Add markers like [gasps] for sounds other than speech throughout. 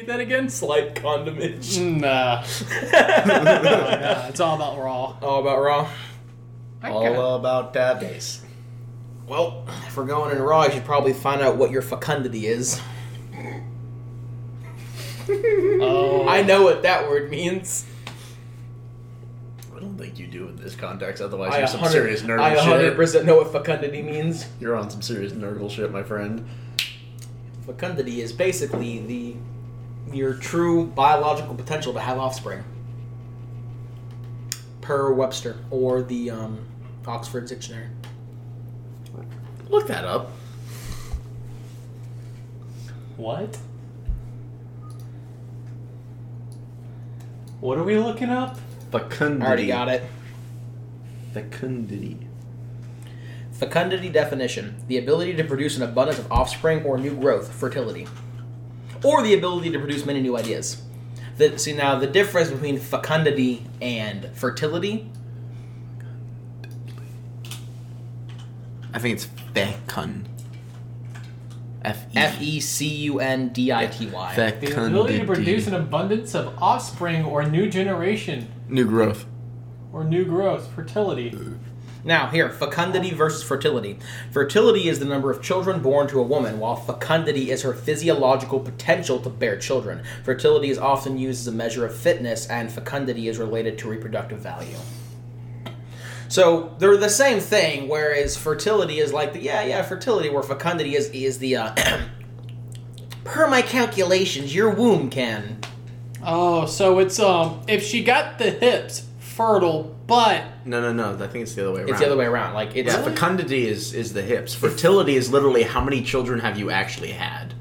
Repeat that again. Slight condiment. [laughs] Nah. Oh, nah, it's all about raw. All about raw. I All about that base. Well, if we're going in raw, you should probably find out what your fecundity is. [laughs] oh, I know what that word means. I don't think you do in this context. Otherwise, I you're some 100 serious nerd I 100% know what fecundity means. You're on some serious nerdle shit, my friend. Fecundity is basically the your true biological potential to have offspring. Per Webster or the um, Oxford Dictionary. Look that up. what? What are we looking up? Fecundity. I already got it. Fecundity. Fecundity definition the ability to produce an abundance of offspring or new growth, fertility. Or the ability to produce many new ideas. The, see, now the difference between fecundity and fertility I think it's fecund. F E C U N D I T Y. The ability to produce an abundance of offspring or new generation New growth. or new growth, fertility. Now, here, fecundity versus fertility. Fertility is the number of children born to a woman, while fecundity is her physiological potential to bear children. Fertility is often used as a measure of fitness, and fecundity is related to reproductive value. So they're the same thing, whereas fertility is like the yeah, yeah, fertility, where fecundity is is the uh, [clears throat] per my calculations, your womb can. Oh, so it's um, if she got the hips fertile, but No, no, no. I think it's the other way around. It's the other way around. Like it's Yeah, fecundity is is the hips. Fertility is literally how many children have you actually had.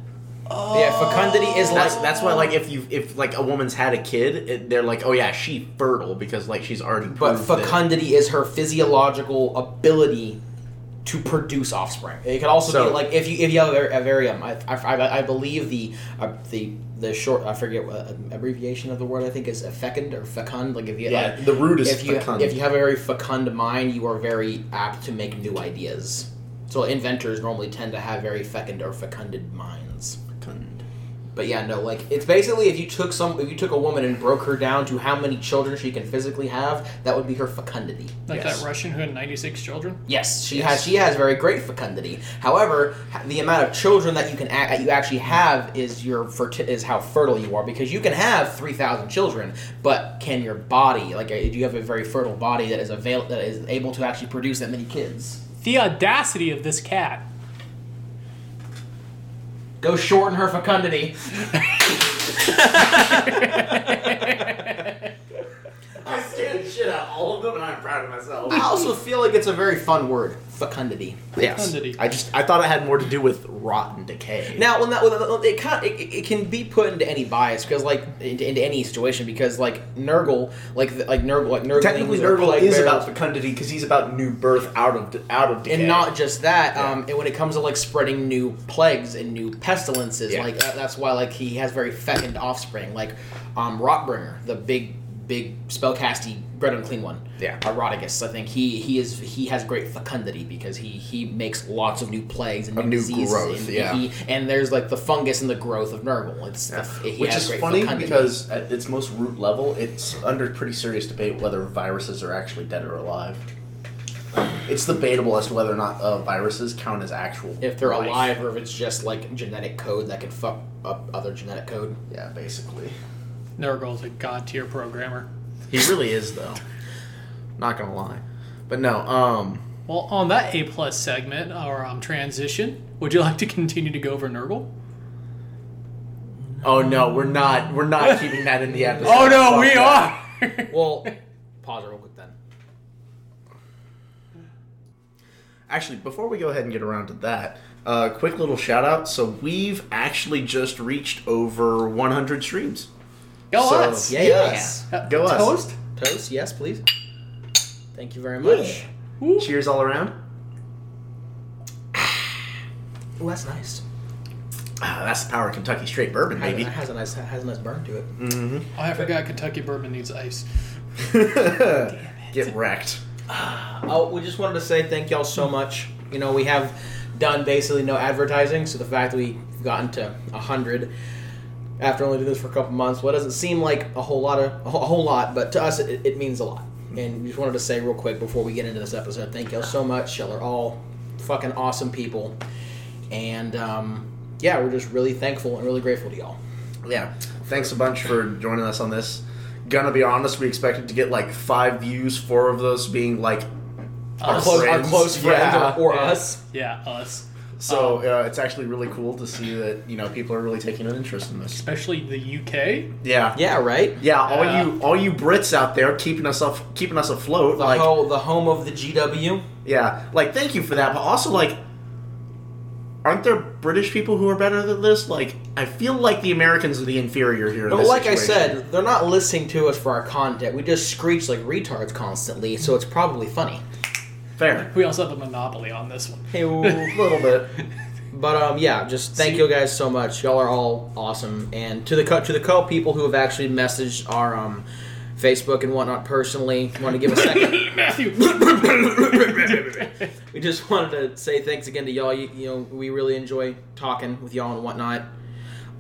yeah, fecundity is like That's that's why like if you if like a woman's had a kid, it, they're like, oh yeah, she fertile because like she's already. But fecundity is her physiological ability to produce offspring. It could also So- be like if you if you have a, very- a very um, I, I, I believe the uh, the the short I forget what uh, abbreviation of the word I think is fecund or fecund. Like if you Yeah, like, the root is if you fecund. if you have a very fecund mind, you are very apt to make new ideas. So inventors normally tend to have very fecund or fecunded minds. Fecund. But yeah, no, like it's basically if you took some if you took a woman and broke her down to how many children she can physically have, that would be her fecundity. like Yes. that Russian who had 96 children. Yes, she has she has very great fecundity. However, the amount of children that you can a- that you actually have is your ferti- is how fertile you are because you can have 3000 children, but can your body like uh, do you have a very fertile body that is avail- that is able to actually produce that many kids? The audacity of this cat. Go shorten her fecundity. I stand shit out all of them, and I'm proud of myself. I also feel like it's a very fun word, fecundity. Yes. Fecundity. I just I thought it had more to do with rot and decay. Now, when that when it, can it, it can be put into any bias because like into, into any situation because like Nurgle like the- like Nurgle like Nurgle technically, Nurgle is about fecundity because he's about new birth out of out of decay. and not just that. Yeah. Um, and when it comes to like spreading new plagues and new pestilences, Yeah. like that, that's why like he has very fecund offspring, like um, Rotbringer, the big big spellcasty red unclean one. Yeah. Rotigus. I think he he is he has great fecundity because he he makes lots of new plagues and new, new diseases. growth, and, yeah. he, and there's like the fungus and the growth of Nurgle. It's Yeah. the, he Which has is great funny fecundity. because at its most root level, it's under pretty serious debate whether viruses are actually dead or alive. It's debatable as to whether or not uh, viruses count as actual. if they're life. alive or if it's just like genetic code that can fuck up other genetic code. Yeah, basically. Nurgle's a god tier programmer. He really is, though. Not gonna lie. But no, um. Well, on that A plus segment or um, transition, would you like to continue to go over Nurgle? Oh no, we're not. We're not keeping that in the [laughs] episode. Oh no, we are. [laughs] Well, pause real quick then. Actually, before we go ahead and get around to that, uh, quick little shout out. So we've actually just reached over 100 streams. Go So- us. Yeah, Yes. Uh, Go us. Toast. Toast, yes, please. Thank you very much. Woo. Cheers all around. Oh, that's nice. Ah, that's the power of Kentucky straight bourbon, Has, baby. has a nice has a nice burn to it. Mm-hmm. Oh, I forgot Kentucky bourbon needs ice. [laughs] Get wrecked. [sighs] Oh, we just wanted to say thank y'all so much. You know, we have done basically no advertising, so the fact that we've gotten to hundred after only doing this for a couple months. Well, it doesn't seem like a whole lot of a whole, lot, but to us, it, it means a lot. And we just wanted to say real quick before we get into this episode, thank y'all so much. Y'all are all fucking awesome people, and um, yeah, we're just really thankful and really grateful to y'all. Yeah. Thanks a bunch for joining us on this. Gonna be honest, we expected to get like five views, four of those being like Our Us. close, our friends. close friends Yeah. or, or Yeah. us. Yeah, us. So Um, uh, it's actually really cool to see that you know people are really taking an interest in this. especially the UK. Yeah, Yeah, right. yeah. All Yeah. you, all you Brits out there, keeping us up, keeping us afloat. The like, whole the home of the GW. yeah, like thank you for that. But also, like, aren't there British people who are better than this? Like, I feel like the Americans are the inferior here. in But this like I said, they're not listening to us for our content. We just screech like retards constantly, so it's probably funny. Fair, We also have a monopoly on this one. Hey, a little bit. But um, yeah, just thank See- you guys so much. Y'all are all awesome, and to the co- to the co people who have actually messaged our um, Facebook and whatnot personally, want to give a [laughs] second. Matthew. [laughs] we just wanted to say thanks again to y'all. You, you know, we really enjoy talking with y'all and whatnot.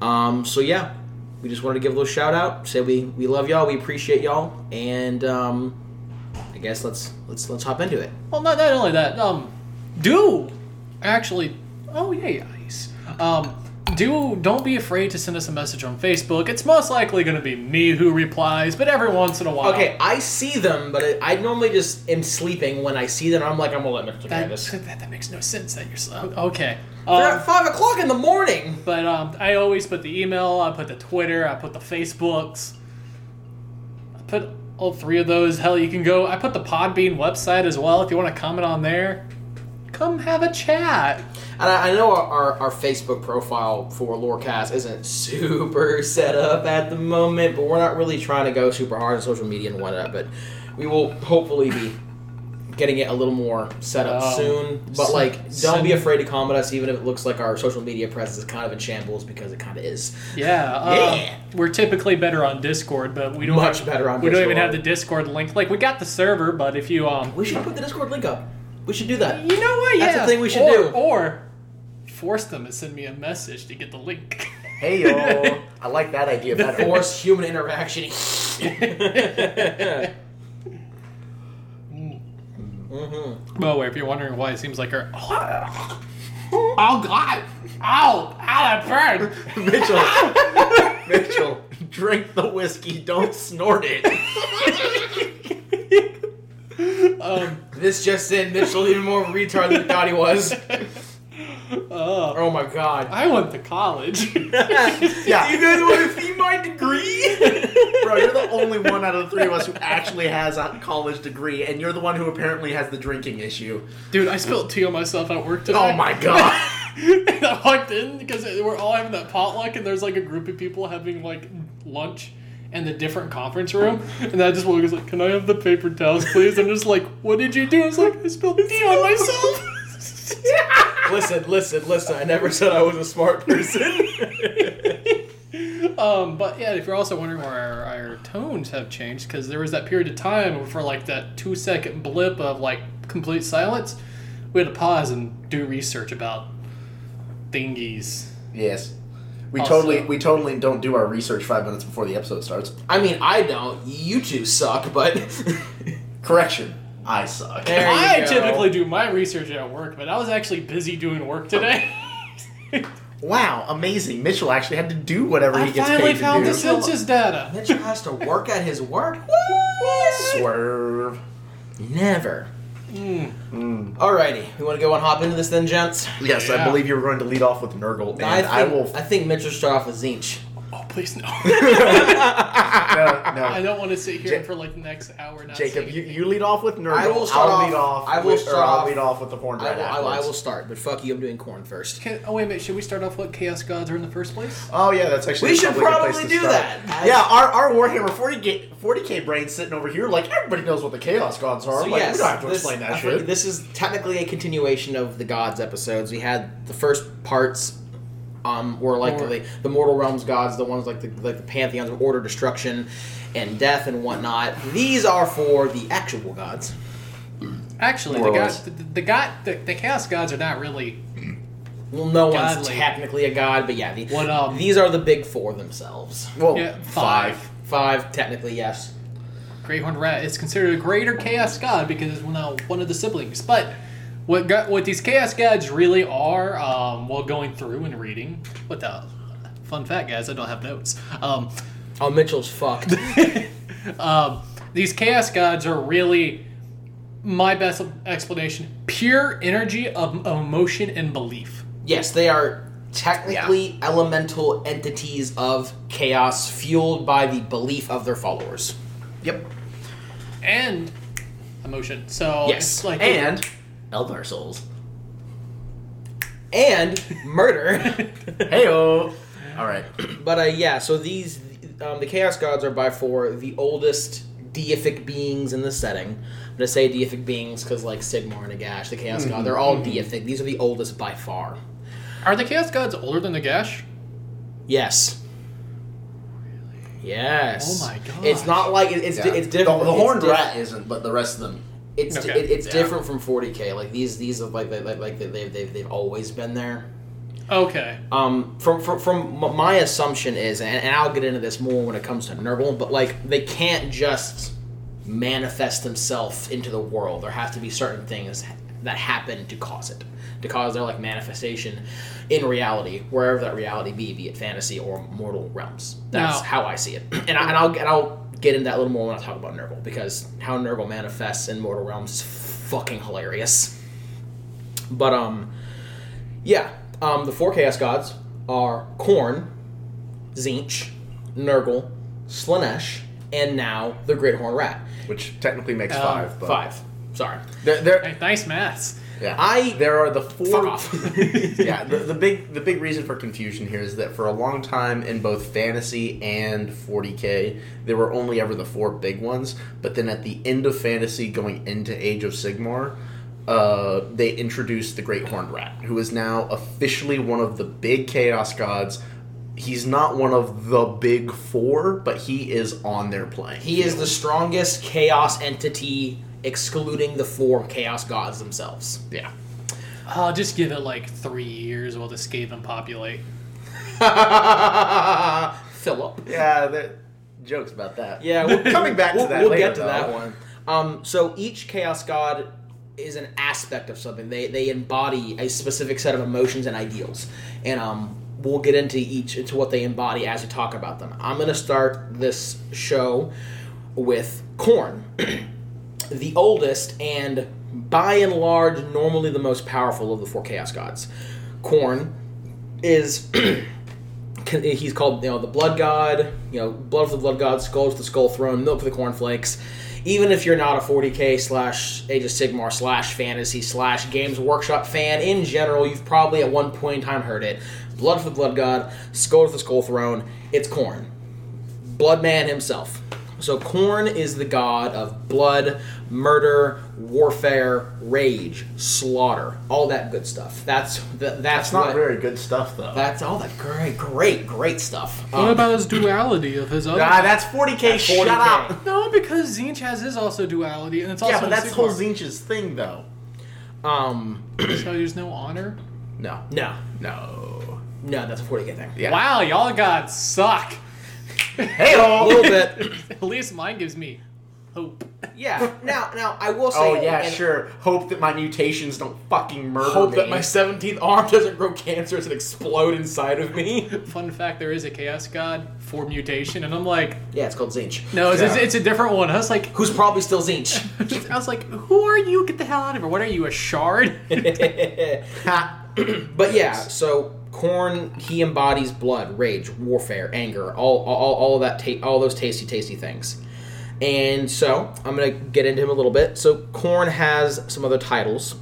Um, so yeah, we just wanted to give a little shout out. Say we we love y'all. We appreciate y'all, and um, I guess let's let's let's hop into it. Well, not, not only that, um, do actually. Oh yeah, nice. Um, do don't be afraid to send us a message on Facebook. It's most likely going to be me who replies, but every once in a while. Okay, I see them, but I, I normally just am sleeping when I see them. I'm like, I'm gonna let take That, this. that, that makes no sense. That you're so, okay. They're Um, at five o'clock in the morning. but um, I always put the email. I put the Twitter. I put the Facebooks. I put all three of those. Hell, you can go. I put the Podbean website as well. If you want to comment on there, come have a chat. And I, I know our, our, our Facebook profile for Lorecast isn't super [laughs] set up at the moment, but we're not really trying to go super hard on social media and whatnot. But we will hopefully be getting it a little more set up Um, soon. But so- like, don't send- be afraid to comment us, even if it looks like our social media presence is kind of in shambles because it kind of is. Yeah, uh, Yeah. We're typically better on Discord, but we don't Much have, better on We don't even have the Discord link. Like we got the server, but if you um, We should put the Discord link up. We should do that. you know what? That's yeah, the thing we should or, do. Or force them to send me a message to get the link. Hey yo, [laughs] I like that idea better. [laughs] Force human interaction. [laughs] mm-hmm. By the way, if you're wondering why it seems like her, oh, [laughs] oh god, ow, ow, that burned. Mitchell, Mitchell, drink the whiskey, don't snort it. [laughs] Um, This just in, Mitchell even more retard than he thought he was. [laughs] uh, Oh my god. I went to college. [laughs] Yeah. You guys want to see my degree? Bro, you're the only one out of the three of us who actually has a college degree, and you're the one who apparently has the drinking issue. Dude, I spilled tea on myself at work today. Oh my god. [laughs] and I walked in because we're all having that potluck, and there's like a group of people having like lunch in the different conference room. And I just was like, "Can I have the paper towels, please?" I'm just like, "What did you do?" I was like, "I spilled tea on myself." [laughs] [laughs] listen, listen, listen. I never said I was a smart person. [laughs] um, but yeah, if you're also wondering why our, our tones have changed, because there was that period of time for like that two second blip of like complete silence, we had to pause and do research about thingies. Yes. We Also- totally we totally don't do our research five minutes before the episode starts. I mean, I don't. You two suck, but. [laughs] Correction. I suck. There you I go. typically do my research at work, but I was actually busy doing work today. [laughs] Wow, amazing. Mitchell actually had to do whatever I he gets paid to do. I finally found the census data. Mitchell has to work at his work? [laughs] Swerve. Never. Mm. Alrighty, we want to go and hop into this then, gents? Yes, I believe you were going to lead off with Nurgle, and I I, will. I think Mitchell should start off with Tzeentch. Oh, please [laughs] no. no, I don't want to sit here Ja- for like the next hour. Not Jacob, you, you lead off with Nurgle. I will start I'll lead off- off. I will with, start or I'll off- lead off with the corn I bread will, I, will, I will start, but fuck you, I'm doing Khorne first. Can, oh wait a minute. Should we start off what chaos gods are in the first place? Oh yeah, that's actually We should probably a good probably place do start. that. Yeah, our, our Warhammer 40k 40k brain sitting over here like everybody knows what the Chaos Gods are. So like yes, we don't have to this, explain that shit. this is technically a continuation of the gods episodes. We had the first parts um, were like Or- the, the mortal realms gods, the ones like the like the pantheons of order, destruction, and death and whatnot. These are for the actual gods. Actually, the or god, the, the god, the, the chaos gods are not really well, no one's technically a god, but yeah, the, What, um, these are the big four themselves. Well, Yeah, five. five. Five, technically, yes. Great Horned Rat is considered a greater Chaos God because it's now one of the siblings. But what go- what these Chaos Gods really are, um, while going through and reading, what the fun fact, guys, I don't have notes. Um, Oh, Mitchell's fucked. [laughs] um, these Chaos Gods are really my best explanation: pure energy of emotion and belief. yes, they are technically elemental entities of chaos fueled by the belief of their followers. Yep. and emotion. So Yes, it's like And Eldar Souls. And murder. [laughs] Heyo. All right. But uh, yeah, so these um, the Chaos Gods are by far the oldest deific beings in the setting. I'm gonna say deific beings because like Sigmar and Nagash, the Chaos God, they're all deific. These are the oldest by far. are the Chaos Gods older than the Gash? Yes. Yes. Oh my god! It's not like it- it's Yeah. it's different. The, the horned diff- rat isn't, but the rest of them. It's Okay. it, it's Yeah. different from 40k. Like these these are like they, like, like they, they've, they've they've always been there. Okay. Um, from, from from my assumption is, and, and I'll get into this more when it comes to Nurgle, but like they can't just manifest themselves into the world. There have to be certain things that happen to cause it, to cause their like manifestation in reality, wherever that reality be, be it fantasy or mortal realms. That's Now- how I see it, [clears throat] and, I, and I'll and I'll get into that a little more when I talk about Nurgle because how Nurgle manifests in mortal realms is fucking hilarious. But um, yeah, um, the four Chaos Gods are Khorne, Tzeentch, Nurgle, Slaanesh, and now the Great Horn Rat. which technically makes Um, five. But Five. Sorry. There, there, Hey, nice maths. Yeah. I- there are the four. Fuck off. [laughs] [laughs] yeah, the, the big the big reason for confusion here is that for a long time in both fantasy and 40k, there were only ever the four big ones. But then at the end of fantasy, going into Age of Sigmar, uh, they introduced the Great Horned Rat, who is now officially one of the big Chaos Gods. He's not one of the big four, but he is on their plane. He is the strongest chaos entity, excluding the four chaos gods themselves. yeah. I'll just give it like three years while the Skaven populate. [laughs] Philip. Yeah, there, jokes about that. Yeah, we're [laughs] coming back we'll, to that. We'll later, get to that one. Um, so each chaos god is an aspect of something. They they embody a specific set of emotions and ideals, and um, we'll get into each into what they embody as we talk about them. I'm gonna start this show with Khorne, [clears throat] the oldest and by and large normally the most powerful of the four chaos gods. Khorne is [clears throat] he's called you know the blood god you know blood of the blood god skull for the skull throne milk for the cornflakes even if you're not a 40k slash age of sigmar slash fantasy slash games workshop fan in general you've probably at one point in time heard it. Blood for the blood god skull for the skull throne it's Khorne bloodman himself so Khorne is the god of blood, murder, warfare, rage, slaughter, all that good stuff. That's th- that's, That's not what- very good stuff, though. that's all that great, great, great stuff. What Um, about his duality of his other? Ah, that's 40k. Shut 40K. up. [laughs] no, because Tzeentch has his also duality, and it's also Yeah, but that's whole Sigmar. Tzeentch's thing, though. um, [clears throat] So there's no honor. No. no, No. no, that's a 40k thing. Yeah. Wow, y'all gods suck. Hey, A little bit. [laughs] At least mine gives me hope. Yeah. Now, now I will say. Oh yeah, and sure. Hope that my mutations don't fucking murder Hope me. that my 17th arm doesn't grow cancerous and explode inside of me. [laughs] Fun fact: there is a chaos god for mutation, and I'm like, Yeah, it's called Tzeentch. no, it's, it's, it's a different one. I was like, Who's probably still Tzeentch. [laughs] I was like, who are you? Get the hell out of here! What are you, a shard? [clears throat] but yeah, so Khorne he embodies blood, rage, warfare, anger, all all, all of that ta- all those tasty tasty things. And so I'm gonna get into him a little bit. So Khorne has some other titles.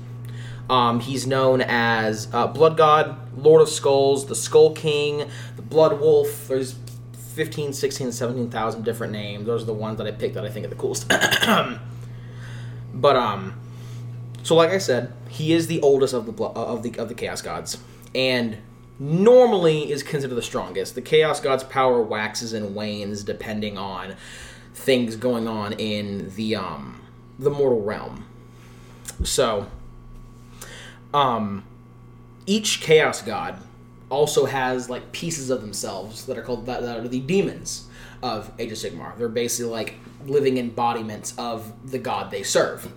Um, he's known as uh, Blood God, Lord of Skulls, the Skull King, the Blood Wolf. There's 15, 16, 17,000 different names. Those are the ones that I picked that I think are the coolest. [coughs] but um, so like I said, he is the oldest of the of the of the Chaos Gods, and normally is considered the strongest. The Chaos God's power waxes and wanes depending on things going on in the um the mortal realm. So, um, each chaos god also has like pieces of themselves that are called that, that are the demons of Age of Sigmar. They're basically like living embodiments of the god they serve.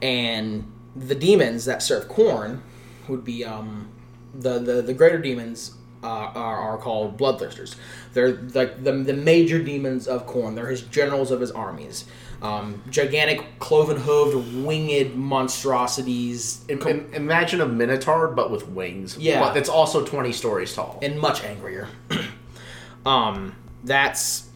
And the demons that serve Khorne would be um, the, the the greater demons uh, are, are called bloodthirsters. They're like the, the major demons of Khorne. They're his generals of his armies. Um, gigantic cloven-hooved, winged monstrosities. Im- im- imagine a minotaur, but with wings. Yeah. but that's also twenty stories tall. and much angrier. [clears throat] um, that's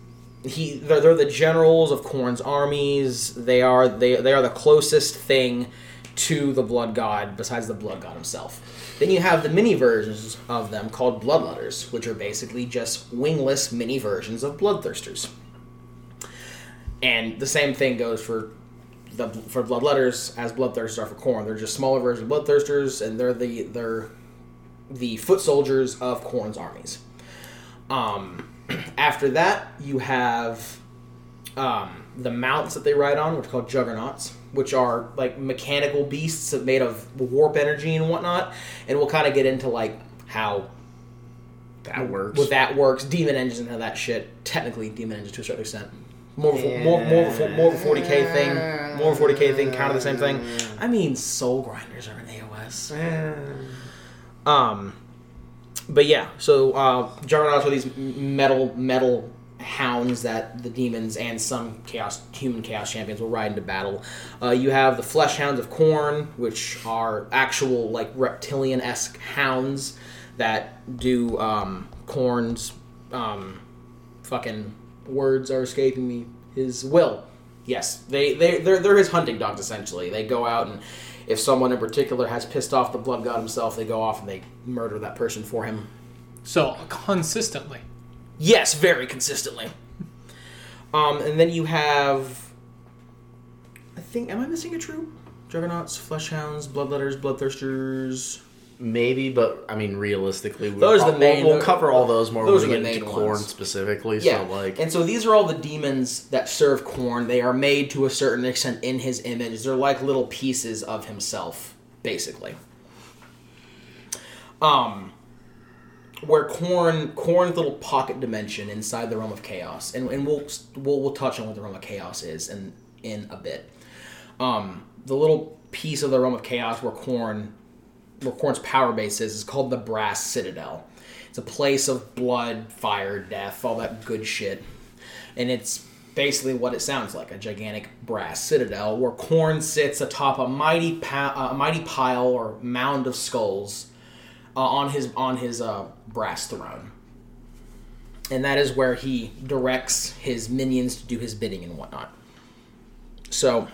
he. They're, they're the generals of Khorne's armies. They are they they are the closest thing to the blood god besides the blood god himself. Then you have the mini versions of them called bloodletters, which are basically just wingless mini versions of bloodthirsters. And the same thing goes for the for bloodletters as bloodthirsters are for Khorne. They're just smaller versions of bloodthirsters, and they're the they're the foot soldiers of Khorne's armies. Um, [clears throat] after that, you have um, the mounts that they ride on, which are called juggernauts, which are like mechanical beasts made of warp energy and whatnot. And we'll kind of get into like how That works. what that works, demon engines and how that shit. Technically, demon engines to a certain extent. More of a, more, more, of a, more of a 40k thing, more of a 40k thing, kind of the same thing. I mean, soul grinders are in AOS. Um, but yeah, so uh, juggernauts are these metal metal hounds that the demons and some chaos human chaos champions will ride into battle. Uh, you have the flesh hounds of Khorne, which are actual like reptilian esque hounds that do um, Khorne's um, fucking words are escaping me. His will. Yes, they they they're, they're his hunting dogs essentially. They go out and if someone in particular has pissed off the blood god himself, they go off and they murder that person for him. So consistently. Yes, very consistently. Um, and then you have, I think, am I missing a troop? Juggernauts, Fleshhounds, Bloodletters, Bloodthirsters. Maybe, but I mean, realistically, we'll, Those are the main- We'll, cover all those more those when we get into Khorne specifically. Yeah, So, like, and so these are all the demons that serve Khorne. They are made to a certain extent in his image. They're like little pieces of himself, basically. Um, where Khorne, Khorne's little pocket dimension inside the realm of chaos, and, and we'll, we'll we'll touch on what the realm of chaos is in in a bit. Um, the little piece of the realm of chaos where Khorne, where Khorne's power base is, is called the Brass Citadel. It's a place of blood, fire, death, all that good shit. And it's basically what it sounds like a gigantic brass citadel where Khorne sits atop a mighty, pa- a mighty pile or mound of skulls uh, on his, on his uh, brass throne. And that is where he directs his minions to do his bidding and whatnot. So,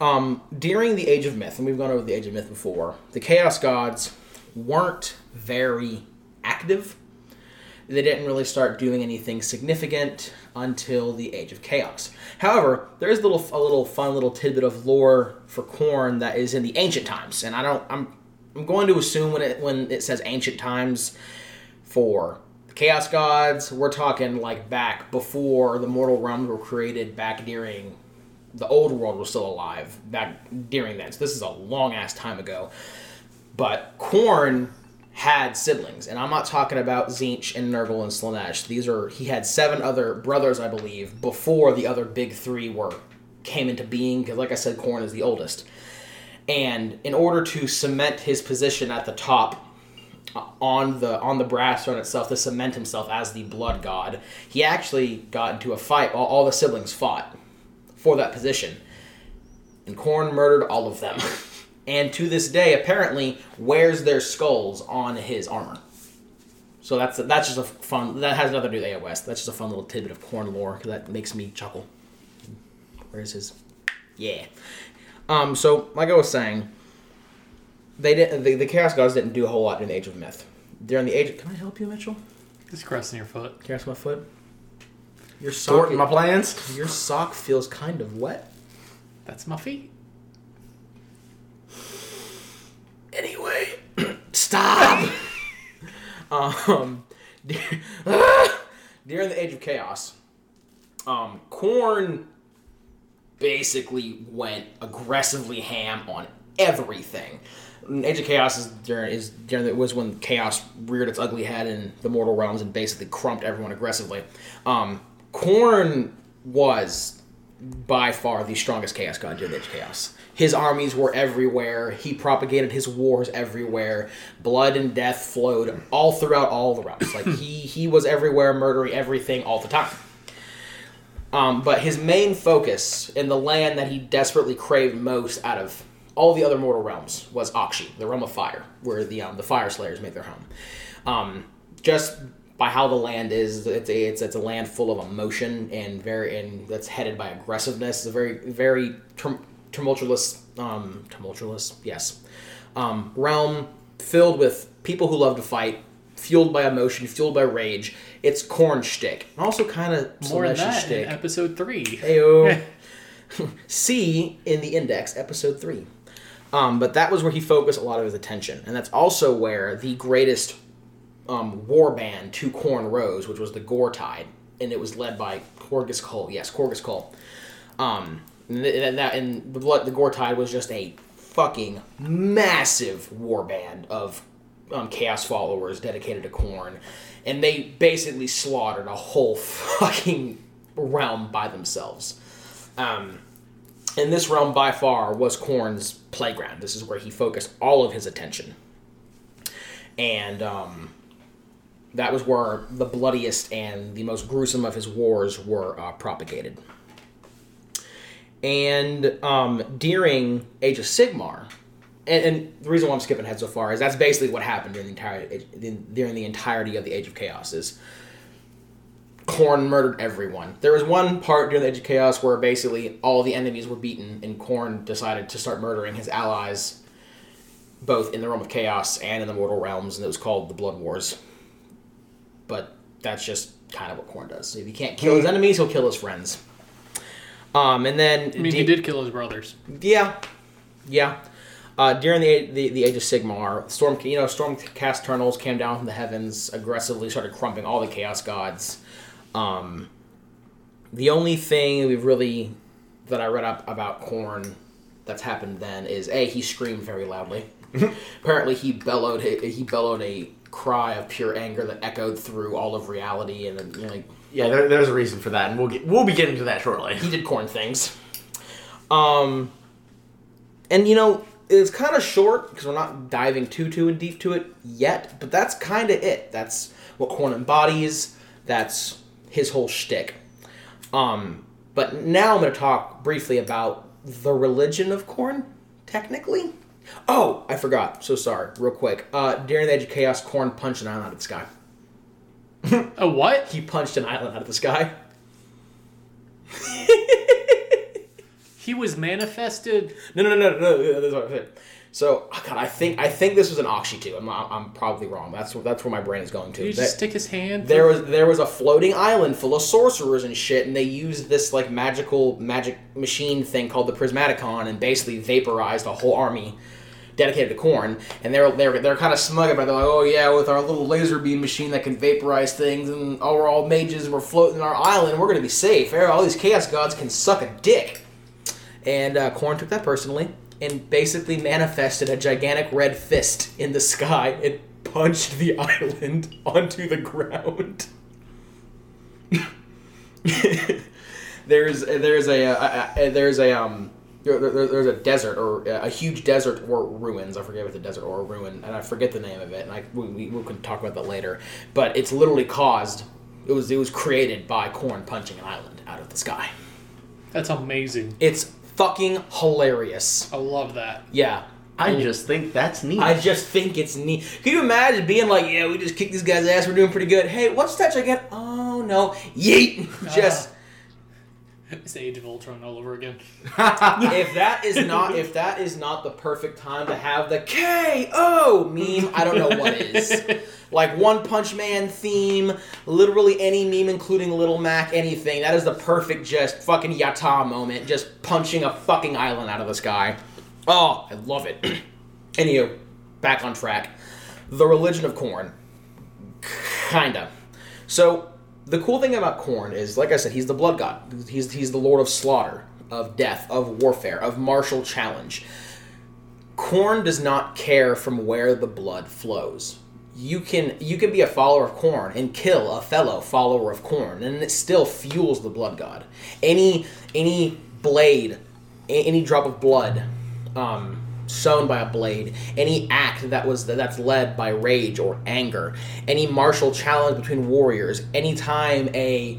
um, during the Age of Myth, and we've gone over the Age of Myth before, the Chaos Gods weren't very active. They didn't really start doing anything significant until the Age of Chaos. However, there is a little a little fun little tidbit of lore for Khorne that is in the ancient times, and I don't I'm I'm going to assume when it when it says ancient times for the Chaos Gods, we're talking like back before the mortal realms were created, back during the old world was still alive, back during then. So this is a long ass time ago. But Khorne had siblings, and I'm not talking about Tzeentch and Nurgle and Slaanesh. These are he had seven other brothers, I believe, before the other big three were came into being. Because, like I said, Khorne is the oldest. And in order to cement his position at the top uh, on the on the brass throne itself, to cement himself as the blood god, he actually got into a fight. All, all the siblings fought for that position, and Khorne murdered all of them. [laughs] and to this day, apparently, wears their skulls on his armor. So that's that's just a fun. That has nothing to do with AOS. That's just a fun little tidbit of Khorne lore because that makes me chuckle. Where's his? Yeah. Um. So, like I was saying, they didn't. The, the Chaos Gods didn't do a whole lot in the Age of Myth. During the Age, of, can I help you, Mitchell? Just crossing your foot. Ask my foot? Your sock. my plans. Your sock feels kind of wet. That's my feet. Anyway, [clears throat] stop. [laughs] um, [laughs] during the Age of Chaos, um, Khorne basically went aggressively ham on everything. Age of Chaos is during is during it was when Chaos reared its ugly head in the mortal realms and basically crumped everyone aggressively. Um, Khorne was by far the strongest Chaos God during Age of Chaos. His armies were everywhere. He propagated his wars everywhere. Blood and death flowed all throughout all the realms. Like he he was everywhere, murdering everything all the time. Um, but his main focus in the land that he desperately craved most out of all the other mortal realms was Aqshy, the realm of fire, where the um, the fire slayers make their home. Um, just by how the land is, it's a, it's, it's a land full of emotion and very and that's headed by aggressiveness. It's a very very tum- tumultuous, um, tumultuous, yes, um, realm filled with people who love to fight, fueled by emotion, fueled by rage. It's Khorne shtick, also kind of More than that shtick. in episode three. Heyo. [laughs] C in the index, episode three. Um, but that was where he focused a lot of his attention, and that's also where the greatest um, war band to Khorne rose, which was the Gore Tide, and it was led by Korghos Khul. Yes, Korghos Khul. Um, and, that and the blood, the Gore Tide was just a fucking massive war band of um, chaos followers dedicated to Khorne, and they basically slaughtered a whole [laughs] fucking realm by themselves. Um, and this realm by far was Khorne's playground. This is where he focused all of his attention. And um, that was where the bloodiest and the most gruesome of his wars were uh, propagated. And um, during Age of Sigmar, and, and the reason why I'm skipping ahead so far is that's basically what happened during the entire during the entirety of the Age of Chaos. Is Khorne murdered everyone. There was one part during the Age of Chaos where basically all the enemies were beaten, and Khorne decided to start murdering his allies, both in the realm of chaos and in the mortal realms, and it was called the Blood Wars. But that's just kind of what Khorne does. If he can't kill his enemies, he'll kill his friends. Um, and then I mean, he did kill his brothers. yeah, yeah. Uh, during the, the the age of Sigmar, storm you know Stormcast Eternals came down from the heavens, aggressively started crumping all the chaos gods. Um, the only thing we've really that I read up about Khorne that's happened then is a he screamed very loudly. [laughs] Apparently, he bellowed he bellowed a cry of pure anger that echoed through all of reality, and then, you know, like Yeah, there, there's a reason for that, and we'll get we'll be getting to that shortly. he did Khorne things. Um, and you know it's kind of short because we're not diving too too in deep to it yet, but that's kind of it. That's what Khorne embodies. That's his whole shtick. Um, but now I'm going to talk briefly about the religion of Khorne. Technically, oh, I forgot. So sorry. Real quick. Uh, during the Age of Chaos, Khorne punched an island out of the sky. [laughs] A what? He punched an island out of the sky. [laughs] He was manifested. No, no, no, no, no. That's what I'm saying. So, oh God, I think I think this was an Aqshy too. I'm, I'm probably wrong. That's that's where my brain is going to. Did That- just stick his hand? there was there was a floating island full of sorcerers and shit, and they used this like magical magic machine thing called the Prismaticon, and basically vaporized a whole army dedicated to Khorne. And they're they're they're kind of smug about it. They're like, oh yeah, with our little laser beam machine that can vaporize things, and all we're all mages, and we're floating on our island, we're gonna be safe. All these chaos gods can suck a dick. And uh, Khorne took that personally and basically manifested a gigantic red fist in the sky and punched the [laughs] island onto the ground. [laughs] there's there's a, uh, a, a there's a um there, there- there's a desert or a huge desert or ruins. I forget it's a desert or a ruin, and I forget the name of it. And I we, we, we can talk about that later. But it's literally caused. It was it was created by Khorne punching an island out of the sky. That's amazing. It's fucking hilarious. I love that. Yeah. I just think that's neat. I just think it's neat. Can you imagine being like, yeah, we just kicked this guy's ass, we're doing pretty good. Hey, what's that gigantic? Oh no, yeet! [laughs] Just [laughs] It's Age of Ultron all over again. [laughs] if that is not if that is not the perfect time to have the KO meme, I don't know what is. [laughs] Like One Punch Man theme, literally any meme, including Little Mac, anything. That is the perfect just fucking yata moment, just punching a fucking island out of the sky. Oh, I love it. [clears throat] Anywho, back on track. The religion of Khorne. Kinda. So the cool thing about Khorne is, like I said, he's the blood god. He's he's the lord of slaughter, of death, of warfare, of martial challenge. Khorne does not care from where the blood flows. You can you can be a follower of Khorne and kill a fellow follower of Khorne, and it still fuels the blood god. Any any blade, any drop of blood, um, sown by a blade, any act that was that's led by rage or anger, any martial challenge between warriors, anytime a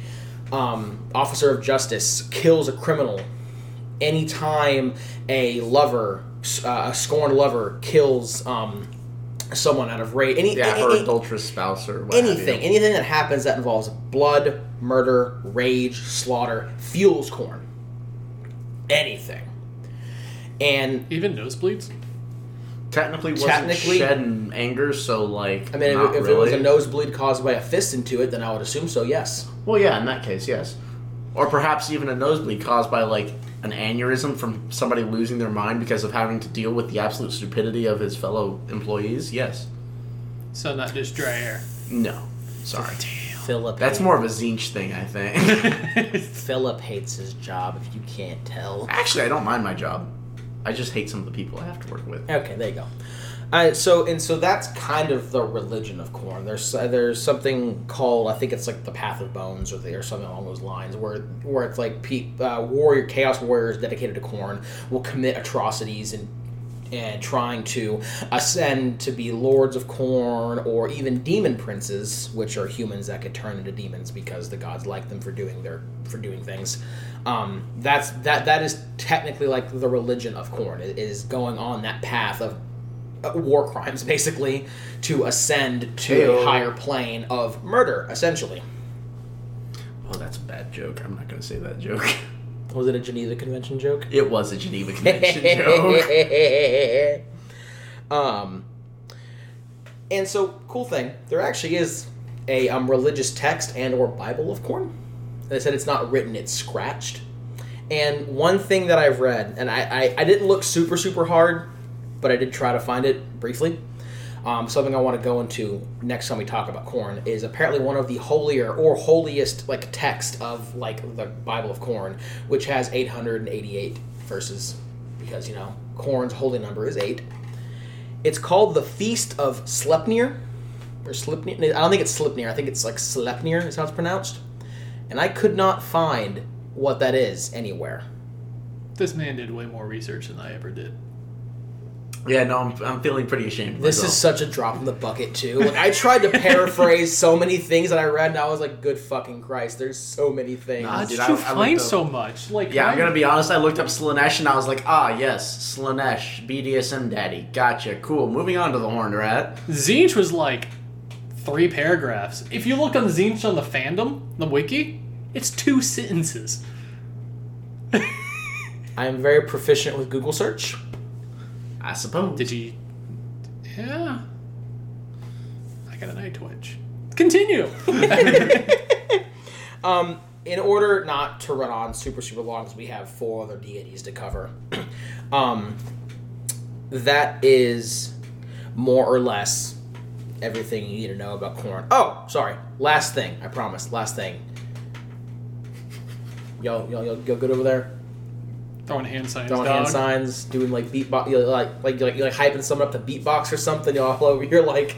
um, officer of justice kills a criminal anytime a lover, uh, a scorned lover, kills um, someone out of rage, any, Yeah, any- any- adulterous spouse or anything, anything that happens that involves blood, murder, rage, slaughter, fuels Khorne. Anything. And Even nosebleeds. Technically, wasn't Technically- shed in anger, so like. I mean, not if, if really. it was a nosebleed caused by a fist into it, then I would assume so. Yes. Well, yeah, in that case, yes. Or perhaps even a nosebleed caused by like an aneurysm from somebody losing their mind because of having to deal with the absolute stupidity of his fellow employees. Yes. So not just dry air. No. Sorry. Philip. That's more of a Tzeentch thing, I think. [laughs] Philip hates his job. If you can't tell. Actually, I don't mind my job. I just hate some of the people I have to work with. Okay, there you go. Uh, so and so that's kind of the religion of Khorne. There's uh, there's something called I think it's like the Path of Bones or, the, or something along those lines where where it's like pe- uh, warrior chaos warriors dedicated to Khorne will commit atrocities and and trying to ascend to be lords of Khorne or even demon princes, which are humans that could turn into demons because the gods like them for doing their for doing things. Um, that's that that is technically like the religion of Khorne i- is going on that path of uh, war crimes [laughs] basically to ascend to Heyo. a higher plane of murder essentially. Oh, that's a bad joke. I'm not going to say that joke. [laughs] Was it a Geneva Convention joke? It was a Geneva Convention [laughs] joke. um, and so cool thing, there actually is a um, religious text and or Bible of Khorne. They said it's not written; it's scratched. And one thing that I've read, and I, I, I didn't look super super hard, but I did try to find it briefly. Um, something I want to go into next time we talk about Khorne is apparently one of the holier or holiest like text of like the Bible of Khorne, which has 888 verses because you know Khorne's holy number is eight. It's called the Feast of Sleipnir or Sleipnir. I don't think it's Sleipnir. I think it's like Sleipnir is how it's pronounced. And I could not find what that is anywhere. This man did way more research than I ever did. Yeah, no, I'm, I'm feeling pretty ashamed. This myself. is such a drop in the bucket too. Like I tried to paraphrase so many things that I read, and I was like, "Good fucking Christ!" There's so many things. Nah, How dude, did I- you I looked find up- so much? Like, Yeah, I'm gonna be honest. I looked up Slaanesh and I was like, ah, yes, Slaanesh, BDSM daddy. Gotcha. Cool. Moving on to the Horned Rat. Tzeentch was like three paragraphs. If you look on Tzeentch on the fandom, the wiki, it's two sentences. [laughs] I am very proficient with Google search. I suppose. Did you? Yeah. I got a night twitch. Continue. [laughs] [laughs] Um, in order not to run on super super long, because we have four other deities to cover. [clears throat] um, that is more or less everything you need to know about Khorne. Oh, sorry. Last thing. I promise. Last thing. Y'all, y'all, y'all go good over there. Throwing hand signs. Throwing dog. hand signs, doing like beatbox, you know, like like you're like, you're like hyping someone up to beatbox or something. Y'all [laughs] all over here like.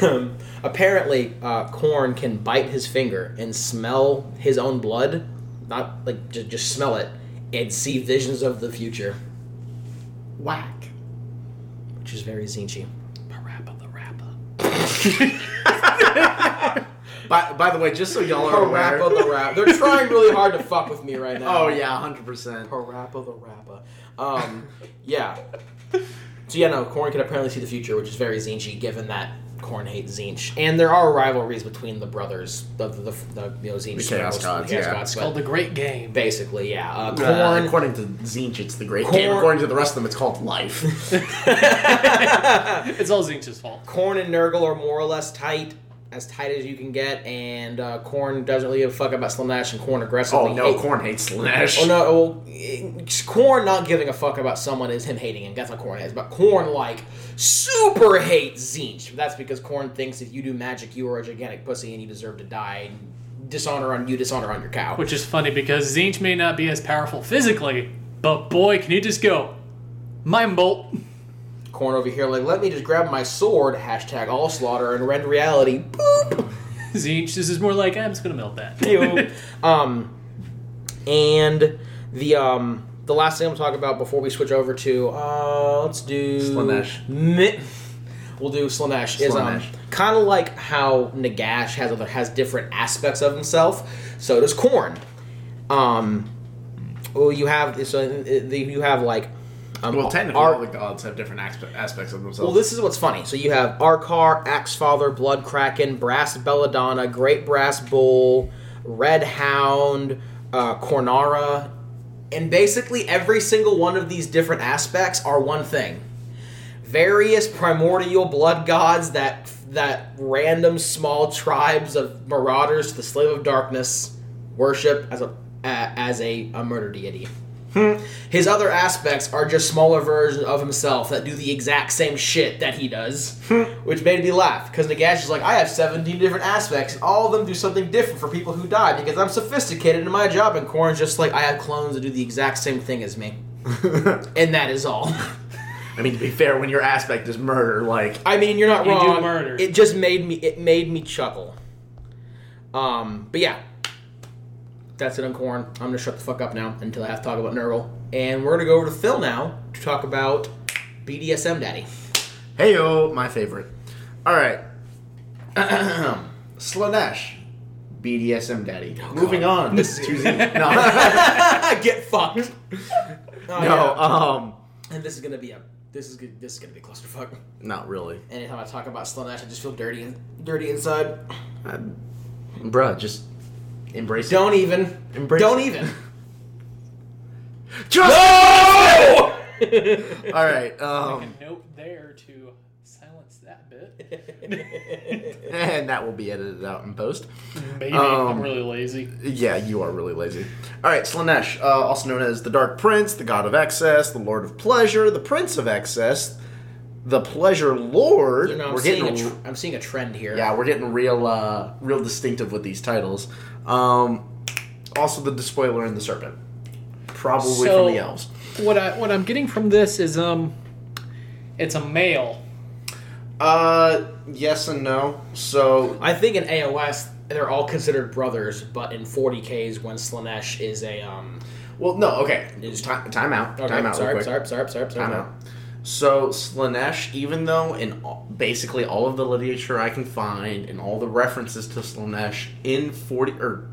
Um, apparently, uh, Khorne can bite his finger and smell his own blood, not like just just smell it and see visions of the future, Whack. which is very Zinchi. Parappa the Rappa. [laughs] [laughs] By, by the way, just so y'all are aware. Parappa the rap. They're trying really hard to fuck with me right now. Oh yeah, hundred percent. Parappa the rappa. Um, yeah. So yeah, no, Khorne can apparently see the future, which is very Zinchi, given that Khorne hates Tzeentch, and there are rivalries between the brothers, the the, the, the you know Tzeentch The Chaos Gods, the Chaos yeah. Gods, It's called the Great Game. basically, yeah. Uh, Khorne, Uh, according to Tzeentch, it's the great Khorne- game. According to the rest of them, it's called life. [laughs] It's all Tzeentch's fault. Khorne and Nurgle are more or less tight, as tight as you can get, and uh, Khorne doesn't really give a fuck about Slaanesh, and Khorne aggressively. oh no, hate- Khorne hates Slaanesh. Oh no! Well, eh, Khorne not giving a fuck about someone is him hating him. That's what Khorne is. But Khorne like super hates Tzeentch. That's because Khorne thinks if you do magic, you are a gigantic pussy and you deserve to die. Dishonor on you, dishonor on your cow. Which is funny because Tzeentch may not be as powerful physically, but boy, can he just go mind bolt. Corn over here, like, let me just grab my sword, hashtag all slaughter, and rend reality. Boop. [laughs] Tzeentch, this is more like I'm just gonna melt that. Heyo. um, and the um the last thing I'm talking about before we switch over to uh let's do Slaanesh. Mi- we'll do Slaanesh, is um kind of like how Nagash has other has different aspects of himself. So does Khorne. Um, well, you have so uh, you have like um, Well, technically, Ar- all the gods have different aspects of themselves. well, this is what's funny. So you have Arkar, Axe Father, Blood Kraken, Brass Belladonna, Great Brass Bull, Red Hound, uh, Cornara, and basically every single one of these different aspects are one thing. Various primordial blood gods that that random small tribes of marauders, the Slave of Darkness, worship as a a- as a, a murder deity. His other aspects are just smaller versions of himself that do the exact same shit that he does, which made me laugh because Nagash is like, I have 17 different aspects, and all of them do something different for people who die because I'm sophisticated in my job. And Khorne's just like, I have clones that do the exact same thing as me, [laughs] and that is all. I mean, to be fair, when your aspect is murder, like I mean, you're not You do wrong. murder. It just made me. It made me chuckle. Um, but yeah, that's it on Khorne. I'm gonna shut the fuck up now until I have to talk about Nurgle, and we're gonna go over to Phil now to talk about BDSM Daddy. Hey yo, my favorite. All right, [clears throat] Slaanesh, BDSM daddy. Moving on. This is- Z. [laughs] No, [laughs] Get fucked. [laughs] Oh, no, yeah. um, and this is gonna be a. This is good. This is gonna be a clusterfuck. not really, Anytime I talk about Slaanesh, I just feel dirty and dirty inside. uh, bruh. Just embrace Don't even. Embrace Don't it. even. Just No! [laughs] all right. Make Um, a note there to silence that bit. [laughs] [laughs] and that will be edited out in post. Maybe Um, I'm really lazy. Yeah, you are really lazy. All right, Slaanesh, uh, also known as the Dark Prince, the God of Excess, the Lord of Pleasure, the Prince of Excess, the Pleasure Lord. You know, I'm we're seeing, getting a tr- I'm seeing a trend here. yeah, we're getting real, uh, real distinctive with these titles. Um, also, the Despoiler and the Serpent, probably So- from the elves. What I what I'm getting from this is um, it's a male. Uh, yes and no. So I think in AOS they're all considered brothers, but in 40Ks when Slaanesh is a um. well, no, okay. Is- Time, time out. Okay, time out. real sorry, quick. sorry, sorry, sorry, sorry, Time out. So Slaanesh, even though in all, basically all of the literature I can find and all the references to Slaanesh in forty or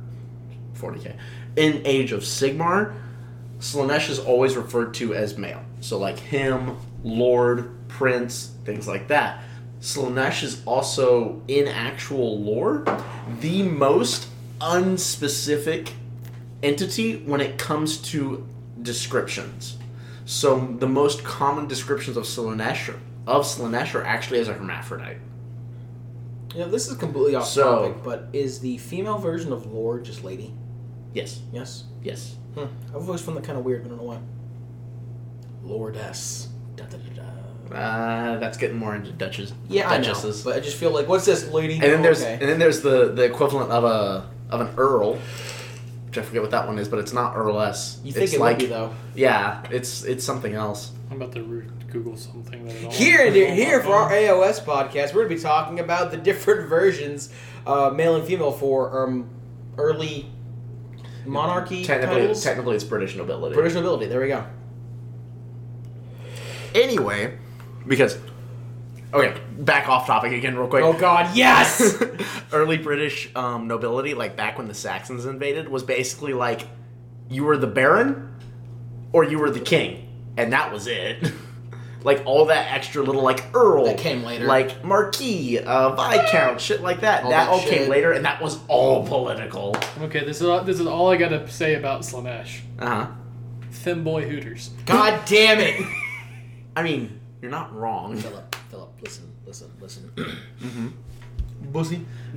forty k in Age of Sigmar, Slaanesh is always referred to as male. So like him, Lord, Prince, things like that. Slaanesh is also in actual lore the most unspecific entity when it comes to descriptions. So the most common descriptions of Slaanesh of Slaanesh are actually as a hermaphrodite. You know, this is completely off So- topic, but is the female version of Lord just lady? Yes. Yes. Yes. Hmm. I've always found that kind of weird. I don't know why. Lordess. Da, da, da. Uh, that's getting more into Duchess. Yeah, I know, but I just feel like, what's this, lady? and then Oh, there's okay. and then there's the the equivalent of a of an earl, which I forget what that one is, but it's not earless. you think it's it like would be though? yeah, it's it's something else. I'm about to re- Google something that I Here, here for our. AOS podcast, we're gonna be talking about the [laughs] different versions, uh, male and female, for um, early monarchy Technically, titles. technically, it's British nobility. British nobility. There we go. Anyway, because okay, back off topic again, real quick. Oh God, yes. [laughs] early British um, nobility, like back when the Saxons invaded, was basically like you were the baron or you were the king, and that was it. [laughs] like all that extra little like earl That came later. like marquis, uh, viscount, shit like that. All that that all shit. came later, and that was all political. Okay, this is all, this is all I gotta say about Slaanesh. Uh huh. Femboy Hooters. God damn it. [laughs] I mean, you're not wrong. Philip, Philip, listen, listen, listen. [clears throat] Mm-hmm. Bussy. [laughs]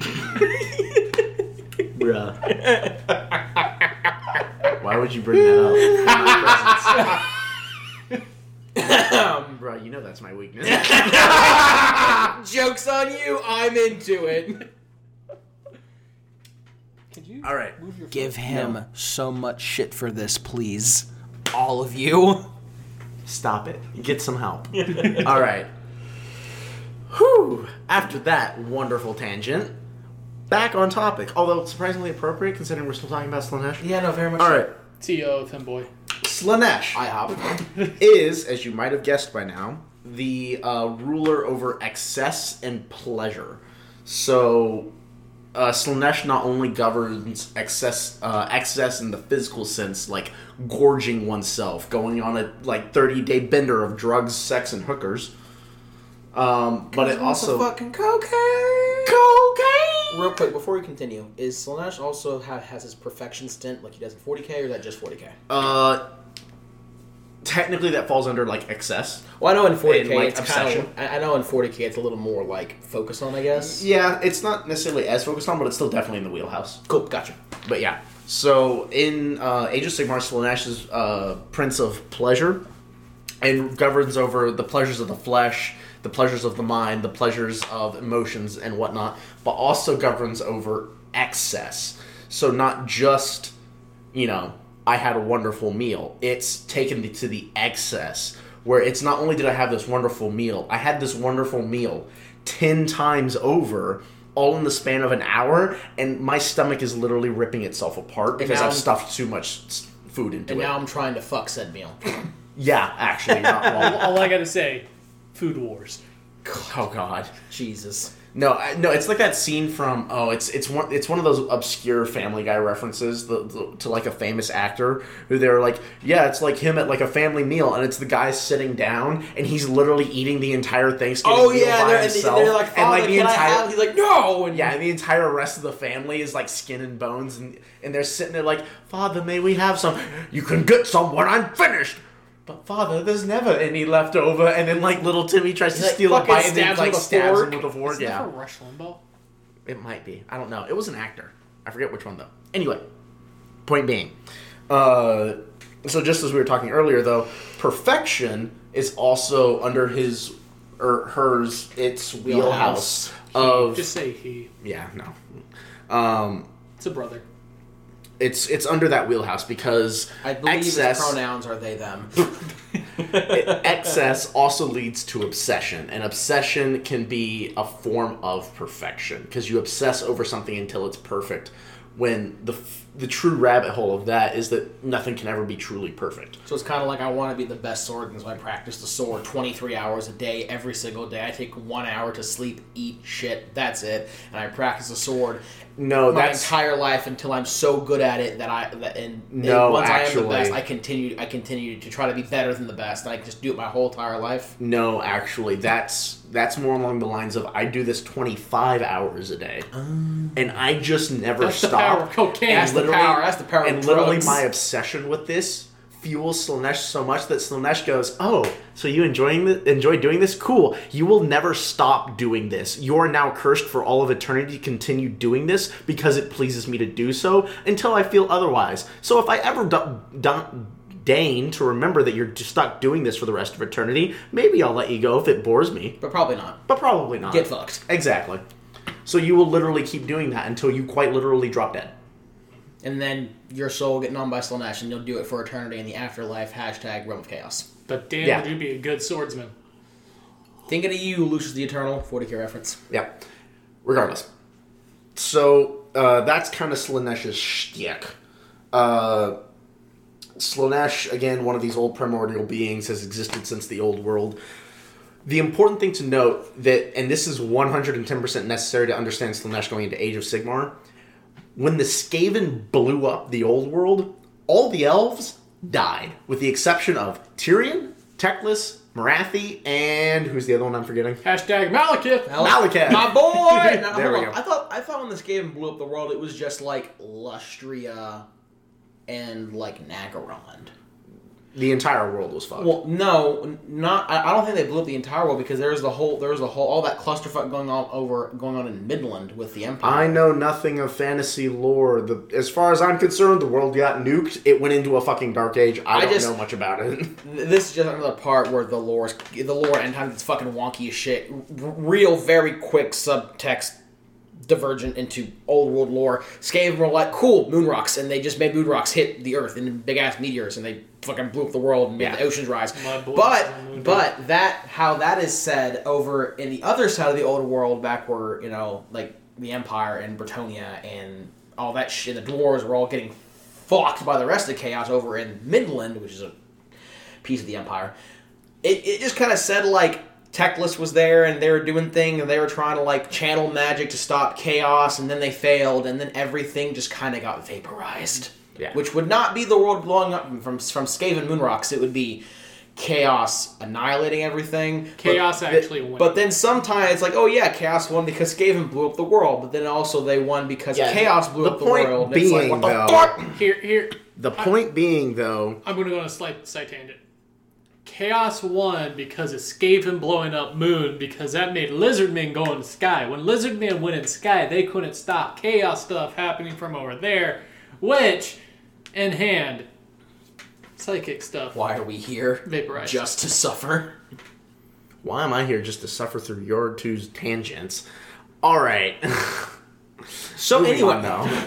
Bruh. [laughs] Why would you bring that up? Um, [coughs] Bruh, you know that's my weakness. [laughs] Joke's on you. I'm into it. Could you All right. move your Give foot? him so much shit for this, please. All of you. Stop it. Get some help. All right. Whew. After that wonderful tangent, back on topic. Although surprisingly appropriate considering we're still talking about Slaanesh. Yeah, no, very much. All so. right. CEO of Boy. Slaanesh IHOP. [laughs] is, as you might have guessed by now, the uh, ruler over excess and pleasure. So, uh, Slaanesh not only governs excess, uh, excess in the physical sense, like gorging oneself, going on a like thirty day bender of drugs, sex, and hookers. Um, but it also fucking cocaine. cocaine. Real quick before we continue, is Slaanesh also ha- has his perfection stint like he does in 40k, or is that just 40k? Uh, technically, that falls under like excess. Well, I know in 40k In, like, it's kind obsession. of. I I know in 40k it's a little more like focused on, I guess. Yeah, it's not necessarily as focused on, but it's still definitely in the wheelhouse. Cool, gotcha. But yeah, so in uh, Age of Sigmar, Slaanesh is uh, Prince of Pleasure, and governs over the pleasures of the flesh, the pleasures of the mind, the pleasures of emotions and whatnot, but also governs over excess. So not just, you know, I had a wonderful meal. It's taken me to the excess, where it's not only did I have this wonderful meal, I had this wonderful meal ten times over. All in the span of an hour, and my stomach is literally ripping itself apart because I've I'm- stuffed too much food into And it. And now I'm trying to fuck said meal. yeah, actually, you're not. [laughs] All I gotta say, Food Wars. Oh God. Jesus. No, I, no, it's like that scene from oh, it's it's one it's one of those obscure Family Guy references the, the, to like a famous actor who they're like, yeah, it's like him at like a family meal, and it's the guy sitting down and he's literally eating the entire Thanksgiving Oh meal yeah, by they're, and himself, they're like, and like the entire? He's like, no. And yeah, and the entire rest of the family is like skin and bones, and and they're sitting there like, Father, may we have some? You can get some when I'm finished. But father, there's never any left over. And then like little Timmy tries to like, steal a bite and then like stabs fork. him with a fork. Isn't Yeah, that for Rush Limbaugh? it might be. I don't know. It was an actor. I forget which one though. Anyway, point being, uh, so just as we were talking earlier, though, perfection is also under his or hers its wheelhouse, Wheelhouse. of Just say he. yeah no. Um, It's a brother. It's it's under that wheelhouse because I believe excess his pronouns are they them. [laughs] excess also leads to obsession and obsession can be a form of perfection because you obsess over something until it's perfect when the the true rabbit hole of that is that nothing can ever be truly perfect So it's kind of like I want to be the best swordsman, so I practice the sword 23 hours a day, every single day. I take one hour to sleep, eat shit, that's it, and I practice the sword no my that's entire life until I'm so good at it that I that and, and No, once I am the best, I continue I continue to try to be better than the best, and I can just do it my whole entire life. no actually that's that's more along the lines of i do this 25 hours a day um, and i just never That's the stop power of cocaine. And That's the literally- power. That's the power of And literally, my obsession with this fuels Slaanesh so much that Slaanesh goes, "Oh, so you enjoying the, enjoy doing this? Cool. You will never stop doing this. You are now cursed for all of eternity to continue doing this because it pleases me to do so until I feel otherwise. So if I ever do, do, deign to remember that you're stuck doing this for the rest of eternity, maybe I'll let you go if it bores me, But probably not. but probably not. Get fucked. Exactly. So you will literally keep doing that until you quite literally drop dead. And then your soul will get known by Slaanesh, and you'll do it for eternity in the afterlife. Hashtag Realm of Chaos. But damn, Yeah. would you be a good swordsman? Thinking of you, Lucius the Eternal, 40k reference. Yeah. Regardless. So uh, that's kind of Slaanesh's shtick. Uh, Slaanesh, again, one of these old primordial beings, has existed since the old world. The important thing to note that, and this is 110% necessary to understand Slaanesh going into Age of Sigmar, when the Skaven blew up the old world, all the elves died, with the exception of Tyrion, Teclis, Morathi, and who's the other one I'm forgetting? Hashtag Malekith. Malekith. My boy! [laughs] Now, There we on. go. I thought I thought when this game blew up the world, it was just like Lustria and like Naggarond. The entire world was fucked. Well, no, not. I, I don't think they blew up the entire world because there's the whole there's the whole all that clusterfuck going on over going on in Middenland with the Empire. I know nothing of fantasy lore. The as far as I'm concerned, the world got nuked. It went into a fucking dark age. I, I don't just- know much about it. [laughs] This is just another part where the lore is, the lore and times it's fucking wonky as shit. R- real, very quick subtext divergent into old world lore. Skaven were like, cool, moon rocks, and they just made moon rocks hit the earth in big ass meteors, and they fucking blew up the world and made Yeah. the oceans rise. But but that how that is said over in the other side of the old world, back where you know like the Empire and Bretonnia and all that shit, the dwarves were all getting fucked by the rest of the chaos over in Middenland, which is a piece of the Empire. It it just kind of said like. Teclis was there and they were doing thing and they were trying to like channel magic to stop chaos and then they failed and then everything just kind of got vaporized. Yeah. Which would not be the world blowing up from from Skaven Moonrocks. It would be chaos annihilating everything. Chaos But- actually won. But then sometimes it's like, oh yeah, chaos won because Skaven blew up the world. But then also they won because Yeah, chaos blew the up the world. And it's like, being, what the though- fuck? Here, here, The point being, though, I'm going to go on a slight side tangent. Chaos won because of Skaven blowing up Moon because that made Lizardmen go in the sky. When Lizardmen went in sky, they couldn't stop chaos stuff happening from over there, which, in hand, psychic stuff. Why are we here? Vaporized. Just to suffer. why am I here just to suffer through your two's tangents? All right. [laughs] So Moving anyway, on, though. [laughs]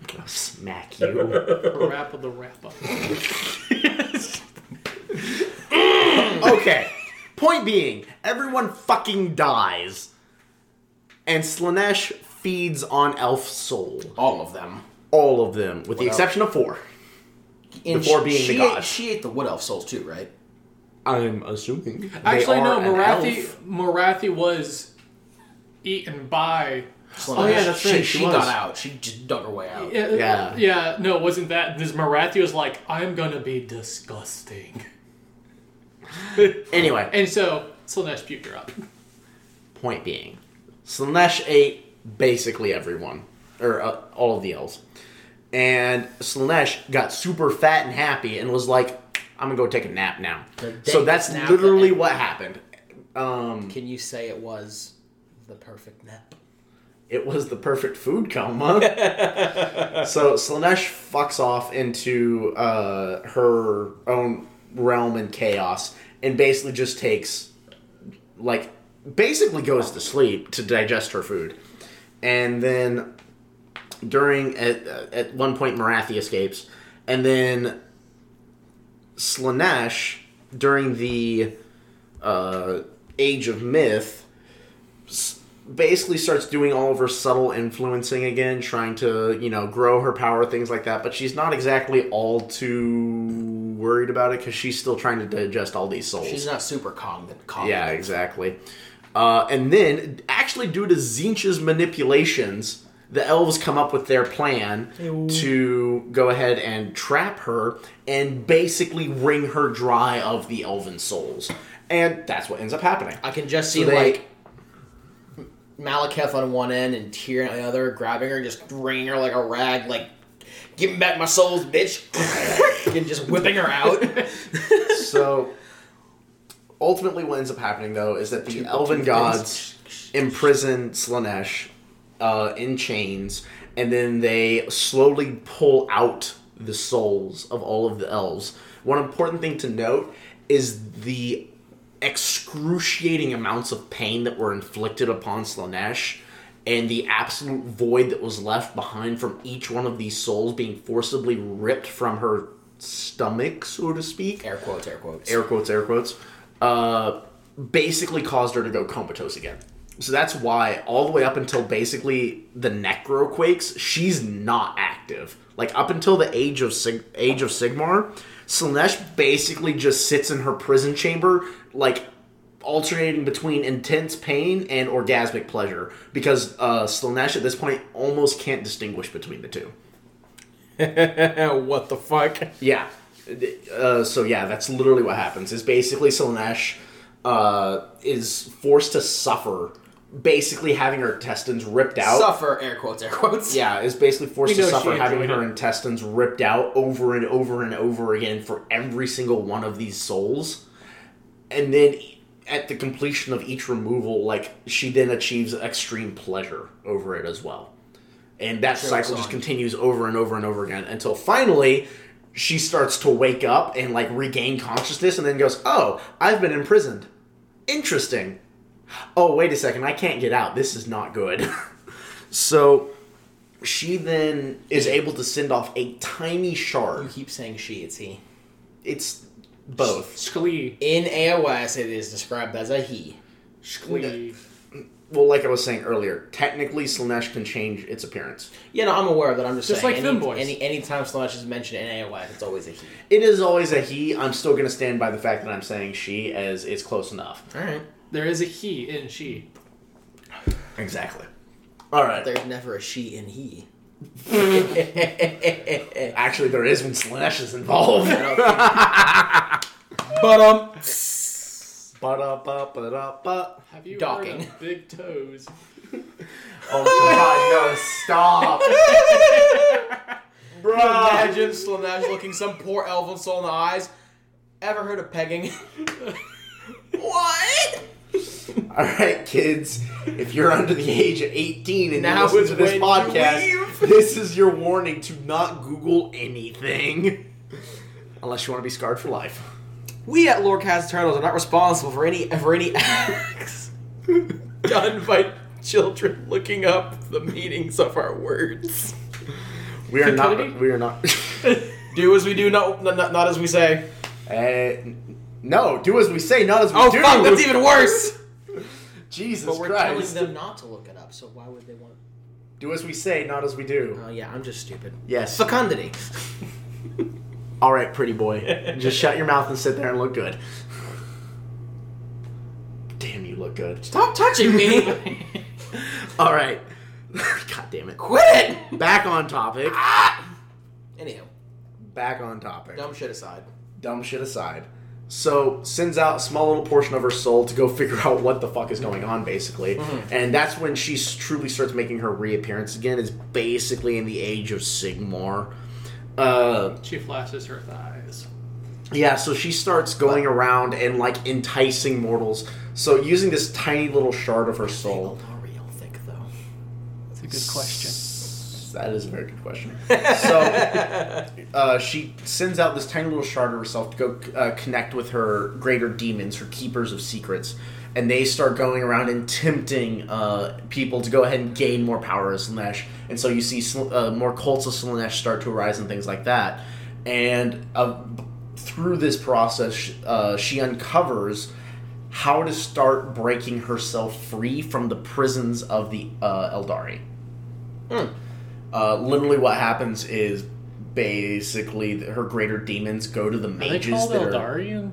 I'm gonna smack you. Rap of the wrap up. [laughs] okay. Point being, everyone fucking dies, and Slaanesh feeds on elf soul. all of them. All of them, with the What exception of four. And Before she- being the she god. Ate, she ate the wood elf souls too, right? I'm assuming. Actually, they no. Morathi an Morathi, elf. Morathi was eaten by. Slaanesh. Oh, yeah, that's She, right, she she was. got out. She just dug her way out. Yeah, Yeah. yeah. No, it wasn't that. This Morathi was like, I'm gonna be disgusting, [laughs] Anyway, and so Slaanesh puked her up. point being, Slaanesh ate basically everyone, or uh, all of the elves, and Slaanesh got super fat and happy and was like, "I'm gonna go take a nap now." So that's literally that- what happened. Um, Can you say it was the perfect nap? it was the perfect food coma. [laughs] so Slaanesh fucks off into uh, her own realm and chaos, and basically just takes, like, basically goes to sleep to digest her food, and then during at at one point Morathi escapes, and then Slaanesh during the uh, Age of Myth basically starts doing all of her subtle influencing again, trying to you know grow her power, things like that. But she's not exactly all too worried about it because she's still trying to digest all these souls. She's not super cognitive. Yeah, exactly. Uh, and then, actually, due to Tzeentch's manipulations, the elves come up with their plan to go ahead and trap her and basically wring her dry of the elven souls. And that's what ends up happening. I can just So see they- like Malekith on one end and Tyrion on the other, grabbing her, and just wringing her like a rag, like "Give me back my souls, bitch," [laughs] and just whipping her out. [laughs] So, ultimately, what ends up happening, though, is that the elven gods imprison Slaanesh uh, in chains, and then they slowly pull out the souls of all of the elves. One important thing to note is the excruciating amounts of pain that were inflicted upon Slaanesh and the absolute void that was left behind from each one of these souls being forcibly ripped from her stomach, so to speak air quotes, air quotes. air quotes, air quotes, uh, basically caused her to go comatose again. So that's why, all the way up until basically the Necro quakes, she's not active. Like up until the age of Sig- age of Sigmar, Slaanesh basically just sits in her prison chamber, like alternating between intense pain and orgasmic pleasure, because uh, Slaanesh at this point almost can't distinguish between the two. [laughs] what the fuck? Yeah. Uh, so yeah, that's literally what happens. Is basically Slaanesh uh, is forced to suffer, basically having her intestines ripped out. Suffer, air quotes, air quotes. Yeah, is basically forced to suffer having enjoyed her it. intestines ripped out over and over and over again for every single one of these souls. And then at the completion of each removal, like she then achieves extreme pleasure over it as well. And that Sure, cycle just continues over and over and over again until finally she starts to wake up and like regain consciousness and then goes, "Oh, I've been imprisoned. Interesting. Oh, wait a second, I can't get out. This is not good." [laughs] so she then is able to send off a tiny shard. You keep saying she, it's he. It's both. Sklee. In AOS, it is described as a he. Sklee. Well, like I was saying earlier, technically Slaanesh can change its appearance. Yeah, no, I'm aware of that. I'm just, Just saying. like any, Femboys. Any anytime Slaanesh is mentioned in AOS, it's always a he. It is always a he. I'm still going to stand by the fact that I'm saying she, as it's close enough. All right. There is a he in she. Exactly. All right. There's never a she in he. [laughs] Actually, there is when Slaanesh is involved. [laughs] but um, Ba-da-ba-ba-da-ba. Have you Docking. heard of big toes? [laughs] Oh god, no! Stop, bro. imagine Slaanesh looking some poor elven soul in the eyes. Ever heard of pegging? what? [laughs] All right, kids. If you're under the age of 18 and Now you listen to this podcast, [laughs] this is your warning to not Google anything, unless you want to be scarred for life. We at Lorecast Eternals are not responsible for any for any [laughs] acts done by children looking up the meanings of our words. We are not. We are not. Do as we do, not not, not as we say. Uh, no, do as we say, not as we Oh do. fuck, that's even worse. [laughs] Jesus But we're Christ. telling them not to look it up, so why would they want? Do as we say, not as we do. Oh yeah, I'm just stupid. Yes. Fecundity. [laughs] All right, pretty boy. Just shut your mouth and sit there and look good. Damn, you look good. Stop touching me. [laughs] All right. God damn it. Quit it. Back on topic. Ah! Anyhow, Back on topic. dumb shit aside. Dumb shit aside. So sends out a small little portion of her soul to go [laughs] figure out what the fuck is going on, basically. And that's when she truly starts making her reappearance again. Is basically in the age of Sigmar. Uh, She flashes her thighs. Yeah, so she starts going around and like enticing mortals. So using this tiny little shard of her soul. L'Oreal thick though. That's a good question. That is a very good question. [laughs] So uh, she sends out this tiny little shard of herself to go uh, connect with her greater demons, her keepers of secrets, and they start going around and tempting uh, people to go ahead and gain more power as Slaanesh. And so you see Sl- uh, more cults of Slaanesh start to arise and things like that. And uh, through this process, uh, she uncovers how to start breaking herself free from the prisons of the uh, Eldari. Uh, literally, what happens is basically her greater demons go to the mages Are they called that Eldarian?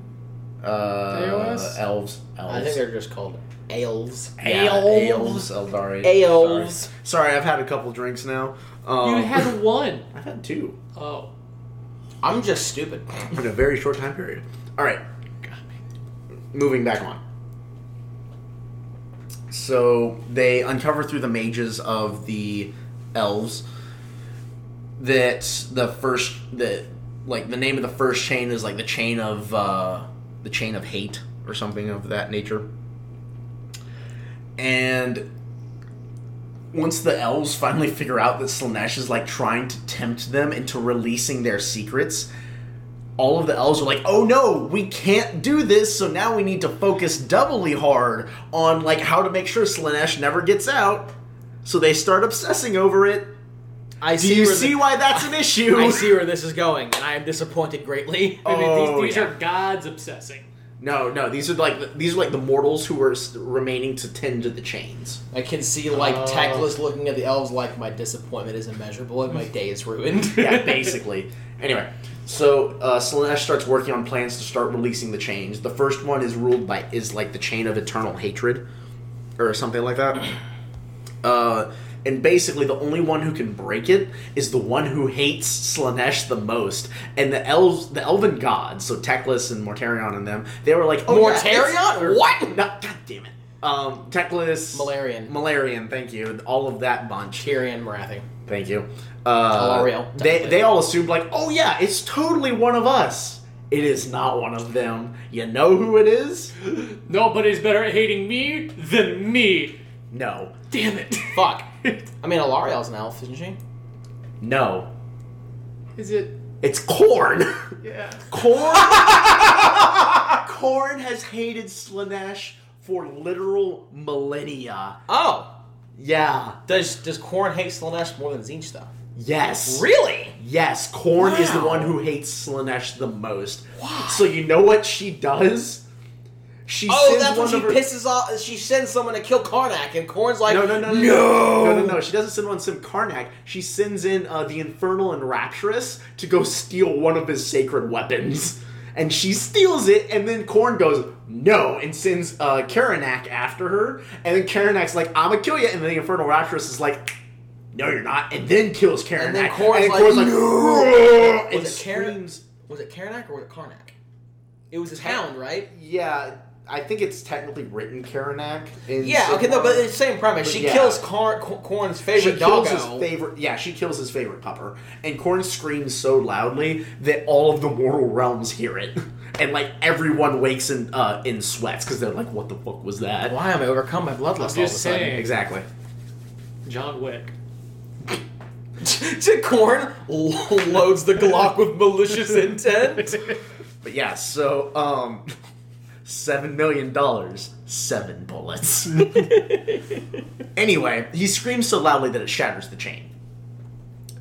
are uh, AOS? elves. Elves. I think they're just called elves. yeah, elves. elves. Eldari. Elves. Sorry. Sorry, I've had a couple drinks now. Um, You had [laughs] one. I've had two Oh. I'm just stupid. in a very short time period. All right, moving back on. So they uncover through the mages of the elves that the first that like the name of the first chain is like the chain of uh, the chain of hate or something of that nature. And once the elves finally [laughs] figure out that Slaanesh is like trying to tempt them into releasing their secrets, all of the elves are like, "Oh no, we can't do this. So now we need to focus doubly hard on like how to make sure Slaanesh never gets out." So they start obsessing over it. I see. Do you see the- why that's an [laughs] issue? I see where this is going, and I am disappointed greatly. [laughs] I mean, Oh, these, these yeah. are gods obsessing. No, no, these are like these are like the mortals who are remaining to tend to the chains. I can see like. Teclis looking at the elves like my disappointment is immeasurable and my day is ruined. [laughs] yeah, basically. Anyway, so uh, Slaanesh starts working on plans to start releasing the chains. The first one is ruled by is like the chain of eternal hatred, or something like that. Uh, and basically, the only one who can break it is the one who hates Slaanesh the most. And the elves, the elven gods, so Teclis and Mortarion and them, they were like, oh, Mortarion? it's- Or- what? No, God damn it. Um, Teclis, Malerion. Malerion, thank you. All of that bunch. Tyrion Morathi. Thank you. Uh, Telariel, They, they all assumed like, oh yeah, it's totally one of us. It is not one of them. You know who it is? [gasps] Nobody's better at hating me than me. No, Damn it. [laughs] Fuck. I mean, Alarielle's an elf, isn't she? no. Is it? It's Khorne. Yeah. [laughs] Khorne. Khorne [laughs] has hated Slaanesh for literal millennia. Oh. Yeah. Does does Khorne hate Slaanesh more than Tzeentch though? Yes. Really? Yes, Khorne is the one who hates Slaanesh the most. So you know what she does? She Oh, sends that's when she her- pisses off. She sends someone to kill Karnak, and Khorne's like, No, no, no, no, no, no, no, no. She doesn't send one Sim Karnak. She sends in uh, the Infernal Enrapturess to go steal one of his sacred weapons, and she steals it. And then Khorne goes no and sends uh, Karanak after her. And then Karanak's like, "I'm gonna kill you," and then the Infernal Enrapturess is like. No, you're not, and then kills Karanak. And then Khorne's like, Khorne's "No!" and Was it Karen? screams. Was it Karnak or was it Karnak? It was his hound, right? Yeah, I think it's technically written Karanak. In Yeah, okay, no, but it's the same premise. But she yeah. kills Kar- K- Khorne's she favorite kills doggo. his favorite. Yeah, she kills his favorite pupper, and Khorne screams so loudly that all of the mortal realms hear it, [laughs] and like everyone wakes in uh, in sweats because they're like, "What the fuck was that?" Why am I overcome by bloodlust all of a just sudden? saying. Exactly. John Wick. [laughs] to Khorne loads the Glock with malicious intent. [laughs] But yeah, so um, seven million dollars, seven bullets. [laughs] anyway, he screams so loudly that it shatters the chain.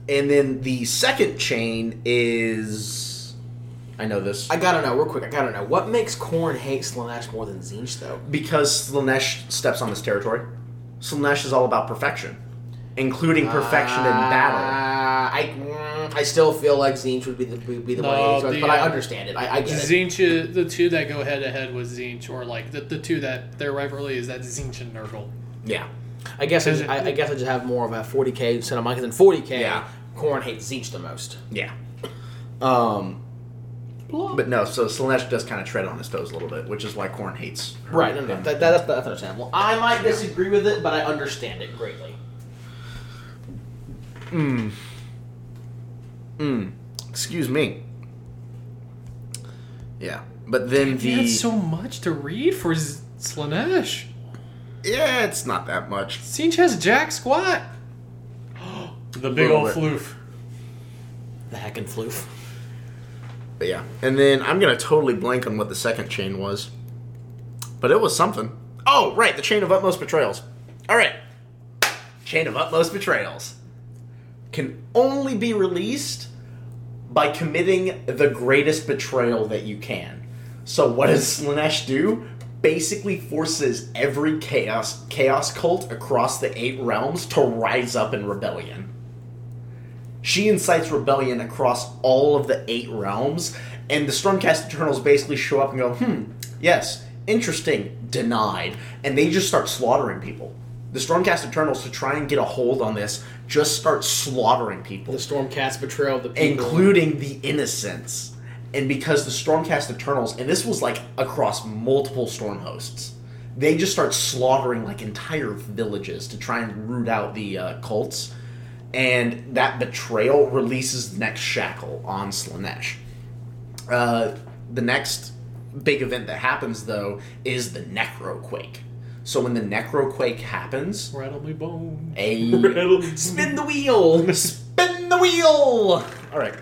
And then the second chain is, I know this I gotta know, real quick, I gotta know. What makes Khorne hate Slaanesh more than Tzeentch, though? because Slaanesh steps on his territory. Slaanesh is all about perfection, including perfection in battle. Uh, I, I still feel like Tzeentch would be the, would be the No, one, but I uh, understand it. I, I get. Tzeentch, is- the two that go head to head with Tzeentch, or like the, the two that their rivalry is that Tzeentch and Nurgle. Yeah. I guess I, just, it- I, I guess I just have more of a 40k Santa Monica than 40k. Yeah. Khorne hates Tzeentch the most. Yeah. Um, but no, so Slaanesh does kind of tread on his toes a little bit, which is why Khorne hates. her. Right, no, no, that, that, that's, that's understandable. I might disagree with it, but I understand it greatly. Mm. Mm. Excuse me. Yeah, but then He the had so much to read for Z- Slaanesh. yeah, it's not that much. Tzeentch has Jack Squat. the big old bit. floof. The heckin' floof. But yeah, and then I'm gonna totally blank on what the second chain was, but it was something. Oh, right, the chain of utmost betrayals. All right, chain of utmost betrayals can only be released by committing the greatest betrayal that you can. So what does Slaanesh do? Basically forces every chaos chaos cult across the eight realms to rise up in rebellion. She incites rebellion across all of the eight realms, and the Stormcast Eternals basically show up and go, hmm, yes, interesting, denied. And they just start slaughtering people. The Stormcast Eternals, to try and get a hold on this, just start slaughtering people The Stormcast betrayal of the people. including the innocents. And because the Stormcast Eternals, and this was like across multiple storm hosts, they just start slaughtering like entire villages to try and root out the uh, cults. And that betrayal releases the next shackle on Slaanesh. Uh, the next big event that happens, though, is the Necroquake. So when the Necroquake happens, Rattle me bone. a [laughs] Spin the wheel! spin the wheel. All right.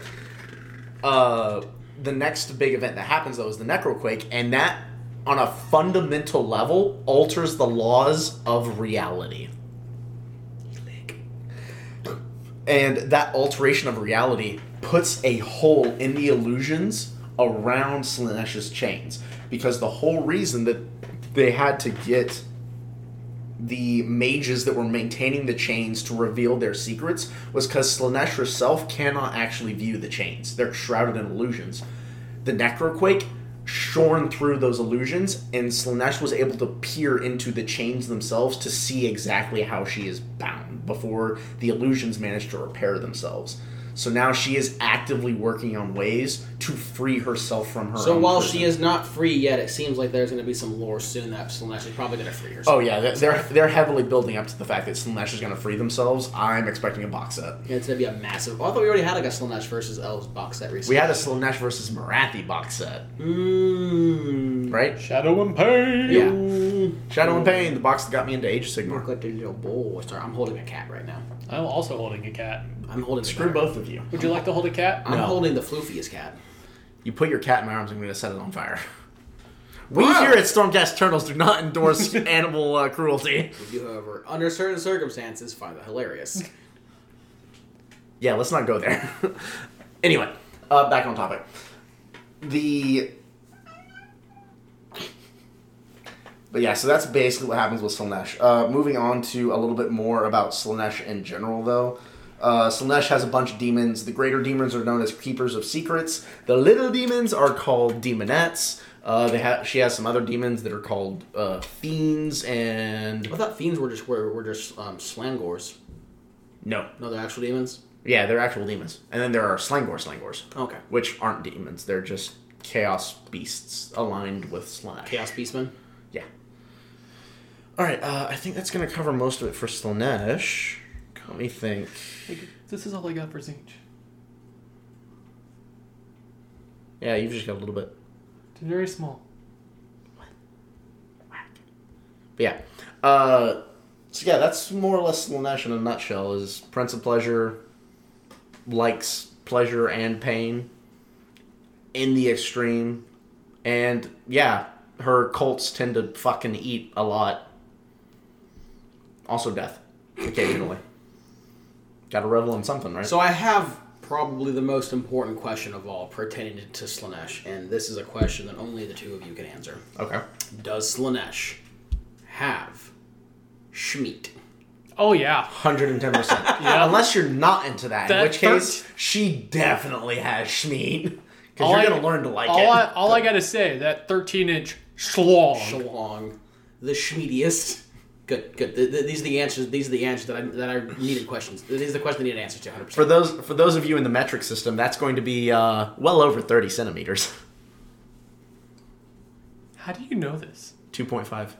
Uh, the next big event that happens though is the Necroquake, and that, on a fundamental level, alters the laws of reality. And that alteration of reality puts a hole in the illusions around Slaanesh's chains, because the whole reason that they had to get the mages that were maintaining the chains to reveal their secrets was because Slaanesh herself cannot actually view the chains. They're shrouded in illusions. The Necroquake shorn through those illusions, and Slaanesh was able to peer into the chains themselves to see exactly how she is bound before the illusions managed to repair themselves. So now she is actively working on ways to free herself from her. So own while prison. she is not free yet, it seems like there's going to be some lore soon that Slaanesh is probably going to free herself. Oh yeah, they're- they're they're heavily building up to the fact that Slaanesh is going to free themselves. I'm expecting a box set. Yeah, it's going to be a massive. I thought we already had like a Slaanesh versus Elves box set recently. We had a Slaanesh versus Morathi box set, Mmm. right? Shadow and Pain. Yeah. Shadow and Pain, the box that got me into Age of Sigmar. Look Sigmar. like a little boy. Sorry, I'm holding a cat right now. I'm also holding a cat. I'm holding Screw bear. both of you. Would you like to hold a cat? I'm No. holding the floofiest cat. You put your cat in my arms, I'm going to set it on fire. We Wow. here at Stormcast Turtles do not endorse [laughs] animal uh, cruelty. We do, however, under certain circumstances, find that hilarious. yeah, let's not go there. [laughs] anyway, uh, back on topic. The but yeah, so that's basically what happens with Slaanesh. Uh, moving on to a little bit more about Slaanesh in general, though. Uh, Slaanesh has a bunch of demons. The greater demons are known as keepers of secrets. The little demons are called demonettes. Uh, they have she has some other demons that are called uh, fiends and I thought fiends were just were, were just um, slangors. no, No, they're actual demons. yeah, they're actual demons. And then there are slangor slangors. Okay. which aren't demons. They're just chaos beasts aligned with Slaanesh. Chaos Beastmen. All right. Uh, I think that's gonna cover most of it for Slaanesh. Let me think. Like, this is all I got for Tzeentch. Yeah, you've just got a little bit. It's very small. What? But yeah. Uh, so yeah, that's more or less Slaanesh in a nutshell. Is Prince of Pleasure likes pleasure and pain in the extreme, and yeah, her cults tend to fucking eat a lot. Also, death occasionally. Got to revel in something, right? So I have probably the most important question of all pertaining to Slaanesh, and this is a question that only the two of you can answer. okay. Does Slaanesh have Schmeat? Oh yeah. Hundred and ten percent. [laughs] Yeah. Unless you're not into that, in which case third- she definitely has Schmeat. Because All you're I- gonna learn to like all it. I all I gotta say that 13 inch schlong. Shalong, the Schmeatiest. Good, good. Th- th- these are the answers. These are the answers that I that I needed questions. These are the questions I needed answers to. 100. for those for those of you in the metric system, that's going to be uh, well over thirty centimeters. [laughs] How do you know this? 2.5.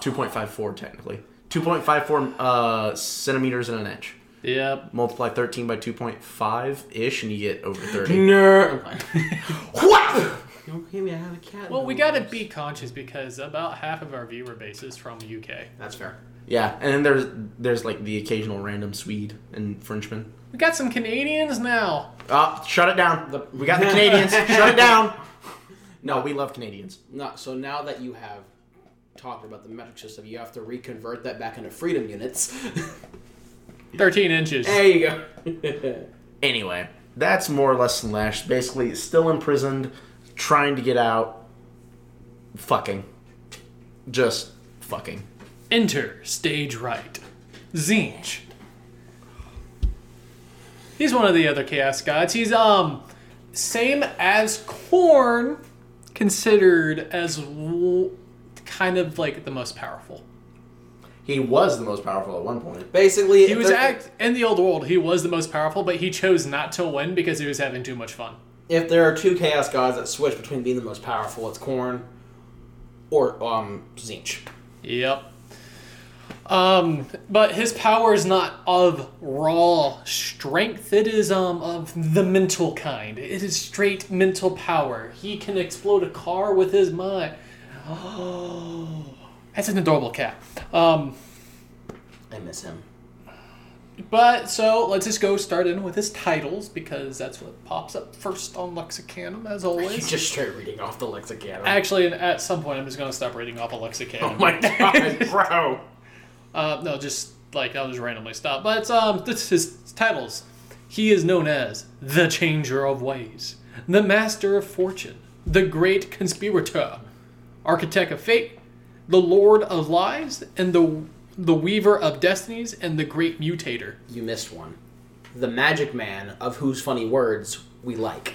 2.54 technically. 2.54 uh, centimeters in an inch. Yep. Multiply 13 by 2.5 ish, and you get over 30. No. [laughs] What? Okay, we have a cat. Well, we gotta be conscious because about half of our viewer base is from UK. That's fair. Yeah, and then there's there's like the occasional random Swede and Frenchman. We got some Canadians now. Oh, shut it down. The- we got the Canadians. [laughs] shut it down. No, we love Canadians. No, so now that you have talked about the metric system, you have to reconvert that back into freedom units. [laughs] 13 inches. there you go. [laughs] Anyway, that's more or less Slash. Basically, still imprisoned, trying to get out. Fucking. Just fucking. Enter stage right. Tzeentch. He's one of the other chaos gods. He's um same as Khorne, considered as w- kind of like the most powerful. He was the most powerful at one point. Basically, He was act in the old world. He was the most powerful, but he chose not to win because he was having too much fun. If there are two chaos gods that switch between being the most powerful, it's Khorne or um Tzeentch. Yep. Um, but his power is not of raw strength. It is um of the mental kind. It is straight mental power. He can explode a car with his mind. Oh, that's an adorable cat. Um, I miss him. But so let's just go start in with his titles because that's what pops up first on Lexicanum as You always. just start reading off the lexicon. Actually, at some point, I'm just gonna stop reading off a Lexicanum. oh my [laughs] god, bro. Uh, no, just like I'll just randomly stop. But um, this his titles. He is known as the Changer of Ways, the Master of Fortune, the Great Conspirator, Architect of Fate, the Lord of Lies, and the the Weaver of Destinies, and the Great Mutator. You missed one. The magic man of whose funny words we like.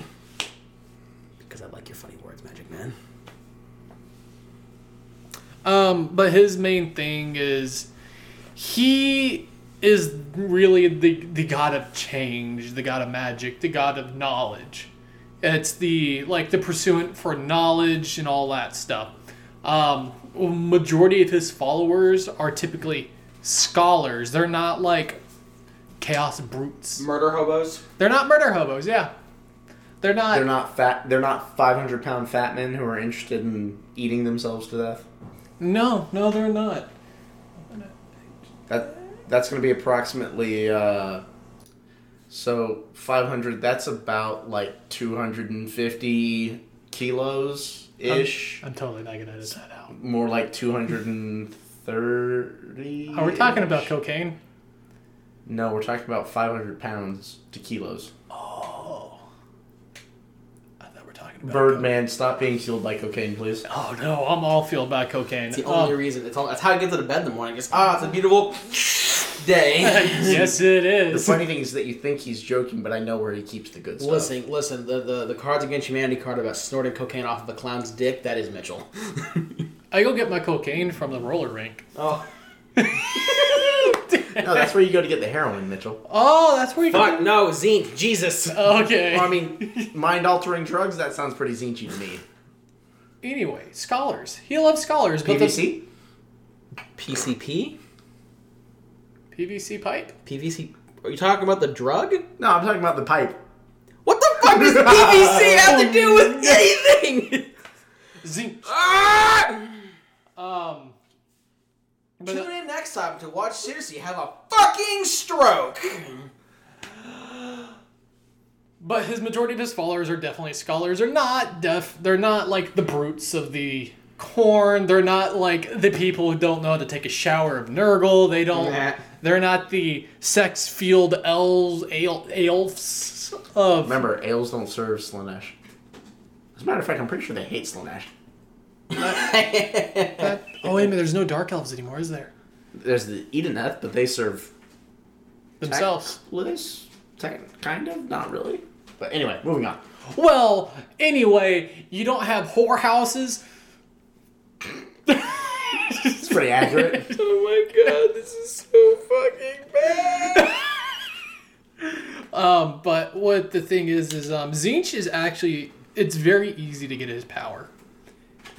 Because I like your funny words, magic man. Um, but his main thing is he is really the the god of change, the god of magic, the god of knowledge. It's the like the pursuant for knowledge and all that stuff. Um, majority of his followers are typically scholars. They're not like chaos brutes. Murder hobos? They're not murder hobos. Yeah, they're not. They're not fat. They're not 500 pound fat men who are interested in eating themselves to death. No, no, they're not. That that's going to be approximately uh, so 500. That's about like 250 kilos ish. I'm totally not gonna edit that out. More like 230. Are we talking about cocaine? No, we're talking about 500 pounds to kilos. Oh. I thought we were talking about Birdman, stop being fueled by cocaine, please. Oh no, I'm all fueled by cocaine. It's the Um, only reason. It's all, that's how I get to the bed in the morning. Just ah, it's a beautiful day. [laughs] yes, it is. The funny thing is that you think he's joking, but I know where he keeps the good stuff. Listen, listen. The, the the Cards Against Humanity card about snorting cocaine off of a clown's dick. That is Mitchell. [laughs] I go get my cocaine from the roller rink. oh [laughs] No, that's where you go to get the heroin, Mitchell. Oh, that's where you fuck go. no, Zeke, Jesus. Okay. Well, I mean, mind altering drugs, that sounds pretty Tzeentchy to me. Anyway, scholars. He loves scholars, but PVC? PCP, PVC pipe. PVC. Are you talking about the drug? No, I'm talking about the pipe. What the fuck does PVC have to do with [laughs] anything? Zinc. ah! Um. But Tune in next time to watch Circe have a fucking stroke. [gasps] But his majority of his followers are definitely scholars. They're not deaf. They're not like the brutes of the Khorne. They're not like the people who don't know how to take a shower of Nurgle. They don't. Nah. They're not the sex field elves, ale, elves of. Remember, ales don't serve Slaanesh. As a matter of fact, I'm pretty sure they hate Slaanesh. That- oh wait a minute. There's no dark elves anymore, is there? There's the Idoneth, but they serve Themselves. Tech- kind of, not really. But anyway, moving on. Well, anyway, you don't have whorehouses. It's pretty accurate. [laughs] oh my god, this is so fucking bad. Um, but what the thing is is um, Tzeentch is actually it's very easy to get his power.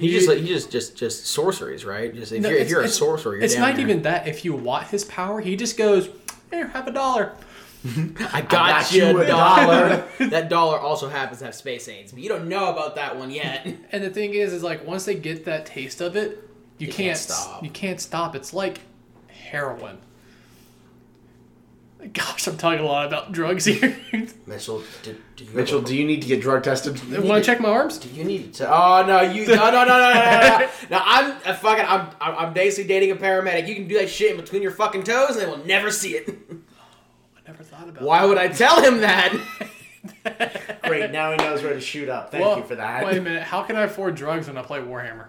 You just like you just just just sorceries, right? Just if No, you're, if you're a sorcerer, you're it's down not there. even that. If you want his power, he just goes, "Here, have a dollar." [laughs] I got, got you you a a dollar. [laughs] that dollar also happens to have space aids, but you don't know about that one yet. [laughs] And the thing is, is like once they get that taste of it, you, You can't, can't stop. stop. You can't stop. It's like heroin. Gosh, I'm talking a lot about drugs here. [laughs] Mitchell, do, do you Mitchell, do you need to get drug tested? Want to check my arms? Do you need to? Oh no, you no no no no no no. no. no [laughs] I'm uh, fucking. I'm I'm I'm basically dating a paramedic. You can do that shit in between your fucking toes, and they will never see it. I never thought about. Why would I tell him that? [laughs] Great, now he knows where to shoot up. Thank Well, you for that. Wait a minute. How can I afford drugs when I play Warhammer?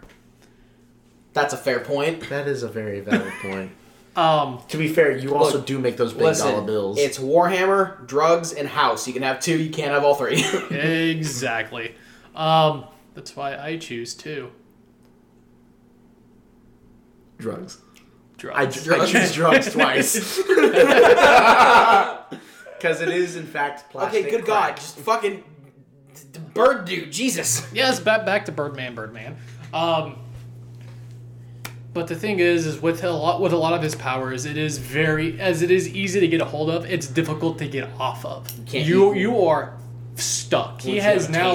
That's a fair point. That is a very valid point. Um, To be fair, you also Look, do make those big dollar bills. it's Warhammer, drugs, and house. You can have two. You can't have all three. [laughs] exactly. Um, that's why I choose two drugs. drugs. I, I choose drugs [laughs] twice. [laughs] Because it is, in fact, plastic. okay, good crack. God, just fucking d- d- bird dude, Jesus. Yes, back back to Birdman, Birdman. Um, but the thing is, is with a lot with a lot of his powers, it is very as it is easy to get a hold of. It's difficult to get off of. can't- You you are stuck. He has now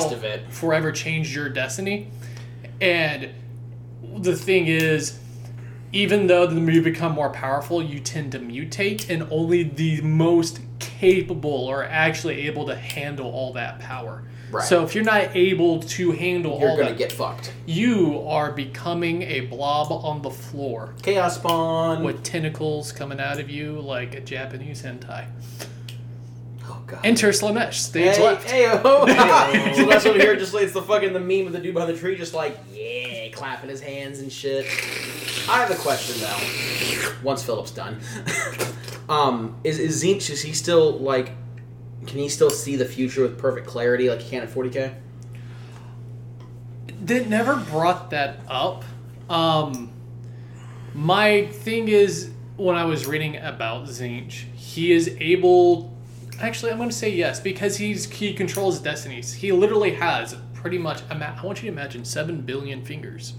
forever changed your destiny, and the thing is. Even though the you become more powerful, you tend to mutate, and only the most capable are actually able to handle all that power. Right. So if you're not able to handle You're all gonna that, get fucked. you are becoming a blob on the floor Chaos spawn. with tentacles coming out of you like a Japanese hentai. Oh god. Enter Slaanesh, stage Hey, left. hey, oh. [laughs] [laughs] so that's over here. Just like it's the fucking the meme of the dude behind the tree, just like yeah, clapping his hands and shit. I have a question though. Once Philip's done, [laughs] um, is is Tzeentch? Is he still like? Can he still see the future with perfect clarity, like he can at 40k? They never brought that up. Um, my thing is, when I was reading about Tzeentch, he is able. Actually, I'm going to say yes because he's he controls destinies. He literally has pretty much. ima- I want you to imagine seven billion fingers,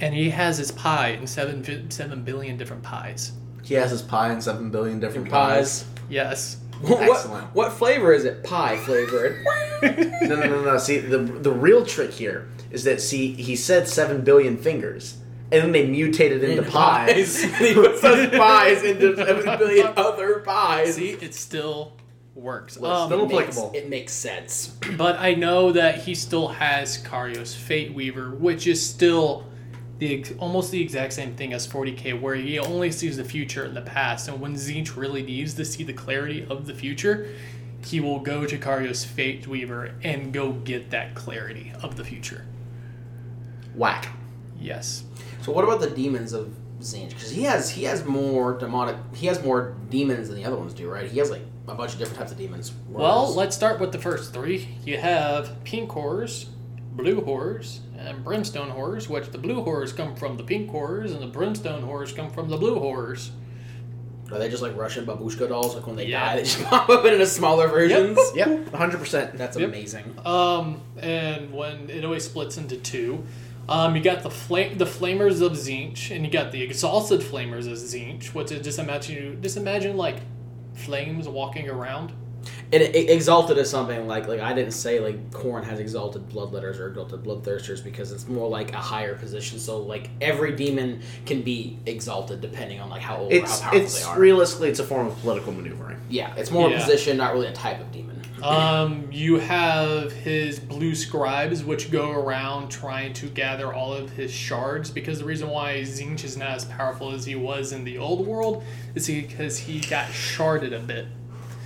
and he has his pie in seven seven billion different pies. He has his pie in seven billion different Pies. pies. Yes. What, Excellent. what flavor is it? Pie flavored. [laughs] No, no, no, no. See, the the real trick here is that see, he said seven billion fingers, and then they mutated into In pies. [laughs] he puts those [laughs] pies into seven billion other pies. See, it still works. Well, Um, still It makes- applicable. It makes sense. but I know that he still has Kairos Fateweaver, which is still the ex- almost the exact same thing as 40k, where he only sees the future and the past, and when Tzeentch really needs to see the clarity of the future, he will go to Kairos Fateweaver and go get that clarity of the future. Whack. Yes. So what about the demons of Tzeentch? Because he has he has more demonic. He has more demons than the other ones do, right? He has like a bunch of different types of demons. Well, let's start with the first three. You have pink horrors, blue horrors, and brimstone horrors, which the blue horrors come from the pink horrors, and the brimstone horrors come from the blue horrors. are they just like Russian babushka dolls? Like when they Yeah. die, they just [laughs] pop up into smaller versions. Yep, 100%. [laughs] That's Yep. amazing. Um, and when it always splits into two. Um, you got the flame, the flamers of Tzeentch, and you got the exhausted flamers of Tzeentch. Which is just imagine you just imagine like flames walking around. And it, it- exalted is something like like I didn't say like Khorne has exalted bloodletters or exalted bloodthirsters because it's more like a higher position. So like every demon can be exalted depending on like how old or It's how powerful it's they are. realistically it's a form of political maneuvering. yeah, it's more Yeah. a position, not really a type of demon. Um, you have his blue scribes, which go around trying to gather all of his shards. Because the reason why Tzeentch is not as powerful as he was in the old world is because he got sharded a bit.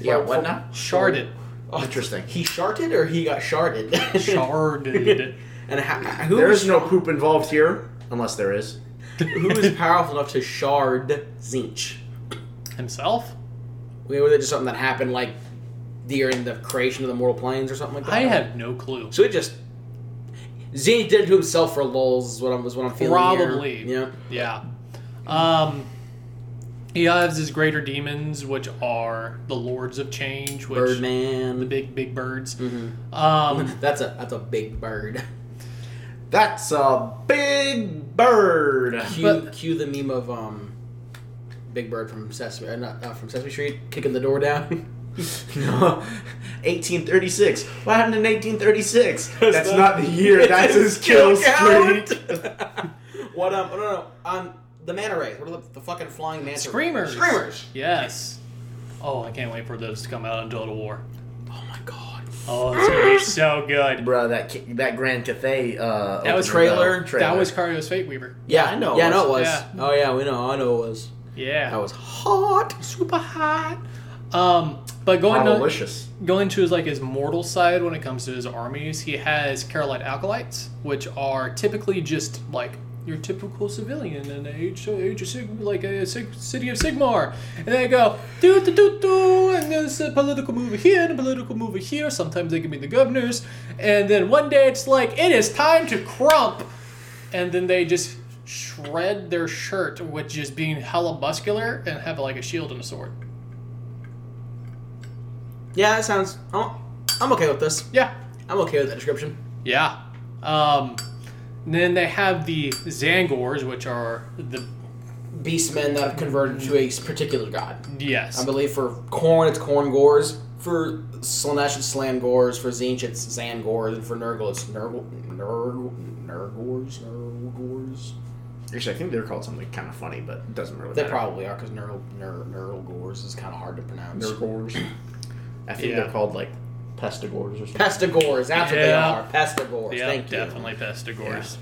Yeah, what now? Sharded. Oh, Interesting. He sharted or he got sharded? Sharded. [laughs] and how, who There is is no poop involved here, unless there is. who is powerful enough to shard Tzeentch? Himself? Maybe was it just something that happened like during the creation of the mortal planes or something like that? I have no clue. So it just Tzeentch did it to himself for lulz. Is what I'm was what I'm feeling. Probably. Here. Yeah. Um, he has his greater demons, which are the Lords of Change, Yeah. which Birdman. the big big birds. Mhm. Um, [laughs] That's a that's a big bird. That's a big bird. Cue, But- cue the meme of um, Big Bird from Sesame, uh, not uh, from Sesame Street, kicking the door down. [laughs] No, 1836. What happened in 1836? That's the- not the year. [laughs] That's his kill streak. what um? No, no, no. Um, the manta rays. What are the, the fucking flying manta? Screamers. Screamers. Yes. Oh, I can't wait for those to come out in Total War. Oh my god. Oh, it's gonna be so good. Bro, that ki- that Grand Cathay uh, That was opener, trailer. though, That was Kairos Fateweaver. Yeah, I know Yeah, I know it was. was. Yeah. Oh yeah, we know. I know it was. Yeah. That was hot. super hot. Um, but going to, delicious. going to his like his mortal side when it comes to his armies, he has Kairic acolytes, which are typically just like your typical civilian in the age age of Sig, like a city of Sigmar, and they go do do do do, and there's a political mover here and a political mover here. Sometimes they can be the governors, and then one day it's like it is time to crump, and then they just shred their shirt with just being hella muscular and have like a shield and a sword. Yeah, that sounds. I'm, I'm okay with this. Yeah, I'm okay with that description. Yeah. Um, then they have the Tzaangors, which are the Beastmen that have converted to a particular god. yes, I believe for Khorne, it's Khorngors. For Slaanesh it's Slaangors. For Tzeentch it's Tzaangors. And for Nurgle it's Nurgle. Nurgle. Nurgors? Nurgors? Actually, I think they're called something kind of funny, but it doesn't really They matter. probably are because Nurgle, Nur, Nurgle Gores is kind of hard to pronounce. Nurgors. [clears throat] I think Yeah. they're called like pestigores or something. Pestigores, that's what they are. Pestigores, yeah, thank you. definitely Pestigors.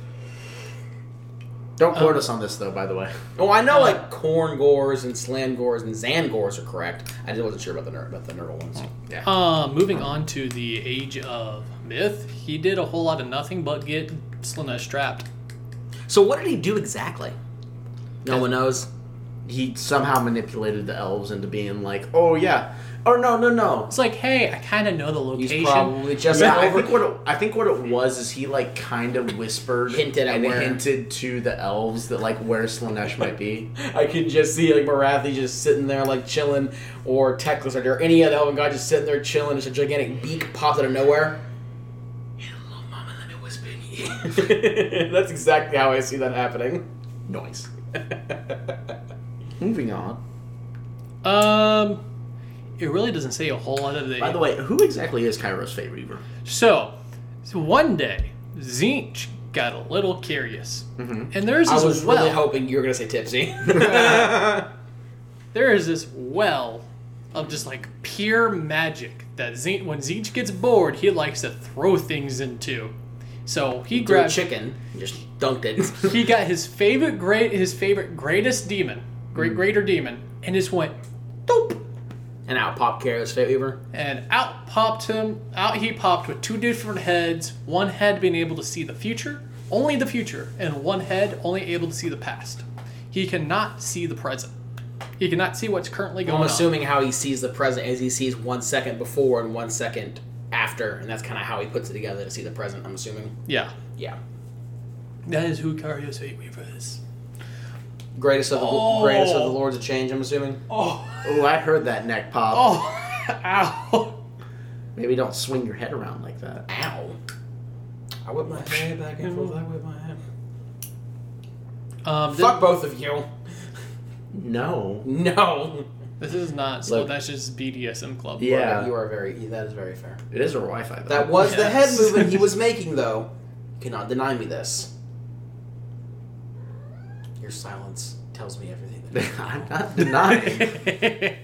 Don't quote Um, us on this though, by the way. Oh, I know Uh, like Khorngors and Slaangors and Tzaangors are correct. I just wasn't sure about the Nur- about the Nurgle ones. Yeah. Uh, moving on to the Age of Myth, he did a whole lot of nothing but get Slaanesh trapped. So what did he do exactly? No one knows. He somehow manipulated the elves into being like, "Oh yeah, oh no, no, no." It's like, hey, I kind of know the location. He's location. probably just Yeah, I think what it, I think what it was is he like kind of whispered Hinted at and where. hinted to the elves that like where Slaanesh might be. [laughs] I can just see like Morathi just sitting there like chilling, or Teclis or any other Elven guy just sitting there chilling. Just a gigantic beak pops out of nowhere. Hello, Mama, let me whisper in your. [laughs] That's exactly how I see that happening. Noise. [laughs] Moving on. Um, it really doesn't say a whole lot of the. By the way, who exactly is Kairos Fateweaver? So, so one day, Tzeentch got a little curious, Mhm. and there's I was well. really hoping you were gonna say tipsy. [laughs] [laughs] there is this well of just like pure magic that Tzeentch, when Tzeentch gets bored, he likes to throw things into. So he Do a grabbed chicken and just dunked it. [laughs] he got his favorite great his favorite greatest demon, great greater demon, and just went dope. And out popped Kairos Fateweaver. And out popped him out he popped with two different heads, one head being able to see the future, only the future, and one head only able to see the past. He cannot see the present. He cannot see what's currently going on. I'm on. assuming how he sees the present is he sees one second before and one second after, and that's kind of how he puts it together to see the present. I'm assuming. Yeah. Yeah. That is who Kairos Fateweaver is. Greatest of the Oh. greatest of the Lords of Change. I'm assuming. Oh Oh, I heard that neck pop. Oh [laughs] ow. Maybe don't swing your head around like that. Ow. I whip my head back and forth. I whip my head. Um, Fuck both of you. No. No. This is not so Look. that's just BDSM club. Yeah. You are very. That is very fair. It is a Wi-Fi. Though. That was the head movement he [laughs] was making, though. You cannot deny me this. Your silence tells me everything. That [laughs] I'm not denying.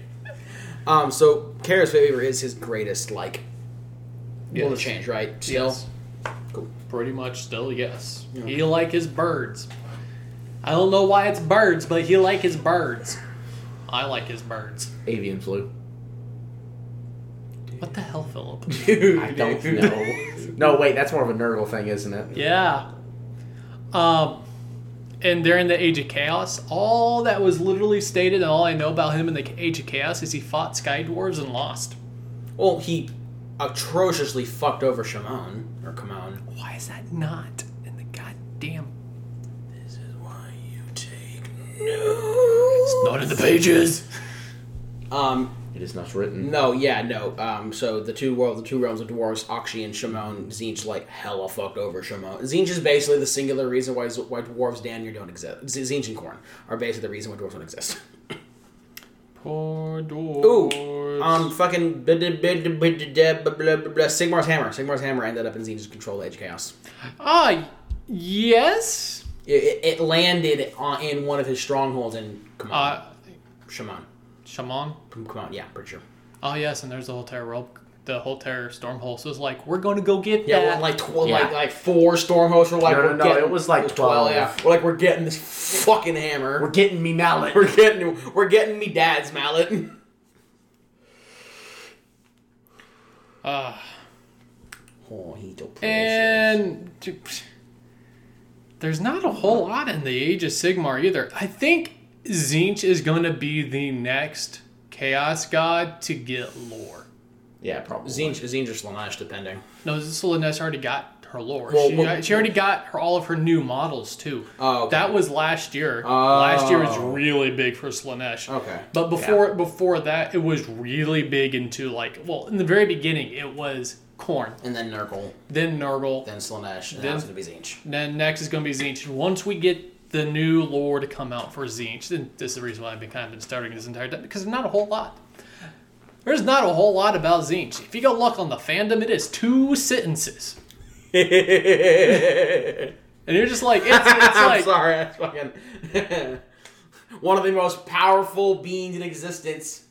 [laughs] um. So, Kairos Fateweaver is his greatest like. Yes. Yes. change, right? Still. Yes. Cool. Pretty much still, yes. Yeah. He like his birds. I don't know why it's birds, but he like his birds. I like his birds. Avian flu. What the hell, Philip? [laughs] I don't know. No, wait, that's more of a Nurgle thing, isn't it? yeah. Um, and during the Age of Chaos, all that was literally stated, and all I know about him in the Age of Chaos is he fought Sky Dwarves and lost. Well, he atrociously fucked over Chamon or Chamon. Why is that not in the goddamn? This is why you take no. It's not in the pages. Um. It is not written. No, yeah, no. Um, so the two world, the two realms of dwarves, Aqshy and Chamon, Tzeentch like hella fucked over Chamon. Tzeentch is basically the singular reason why why dwarves damn don't exist. Tzeentch and Khorne are basically the reason why dwarves don't exist. Poor dwarves. Ooh, um, fucking Sigmar's hammer. Sigmar's hammer ended up in Tzeentch's control, Edge Chaos. Ah, yes. It, landed in one of his strongholds in Chamon. Chamon. Chamon, yeah, pretty sure. Oh yes, and there's the whole terror rope, the whole terror stormhole. So it's like we're going to go get Yeah, that. well, like tw- Yeah. like like four storm hosts were like No, no, we're no, getting, it was like 12. Yeah, we're like we're getting this fucking hammer. We're getting me mallet. We're getting we're getting me dad's mallet. [laughs] Ah, Oh, he's so and there's not a whole lot in the Age of Sigmar either. I think Tzeentch is going to be the next Chaos God to get lore. Yeah, probably. Tzeentch, Tzeentch or Slaanesh, depending. No, Slaanesh already got her lore. Well, she, well- she already got her all of her new models too. Oh, okay. That was last year. Oh. Last year was Oh. really big for Slaanesh. Okay. But before before that, it was really big into like well, in the very beginning, it was Khorne, And then Nurgle, then Nurgle, then Slaanesh, and Then- then it's gonna be Tzeentch. then next is going to be Tzeentch. Once we get the new lore to come out for Tzeentch, then this is the reason why I've been kind of been starting this entire time because there's not a whole lot. There's not a whole lot about Tzeentch. If you go look on the fandom, it is two sentences, [laughs] and you're just like, it's, it's I'm like, sorry, that's fucking [laughs] one of the most powerful beings in existence.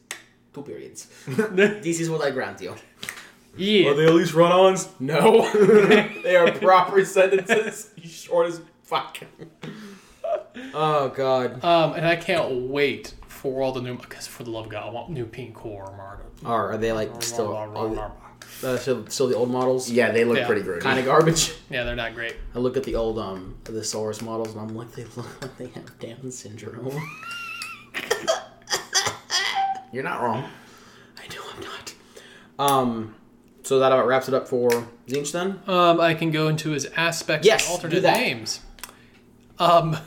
Two periods. [laughs] this is what I grant you. yeah. Are they at least run-ons? No, they are proper sentences. Short as fuck. Oh god. Um, and I can't wait for all the new because for the love of God, I want new pink core armor. Are, are they like still uh, still, still the old models? Yeah, they look Yeah. pretty grody. Kind of garbage. [laughs] Yeah, they're not great. I look at the old um the Saurus models and I'm like they look like they have Down syndrome. [laughs] You're not wrong. I know I'm not. Um, so that about wraps it up for Tzeentch then. Um, I can go into his aspects Yes, and do alternate that. names. Um, [laughs]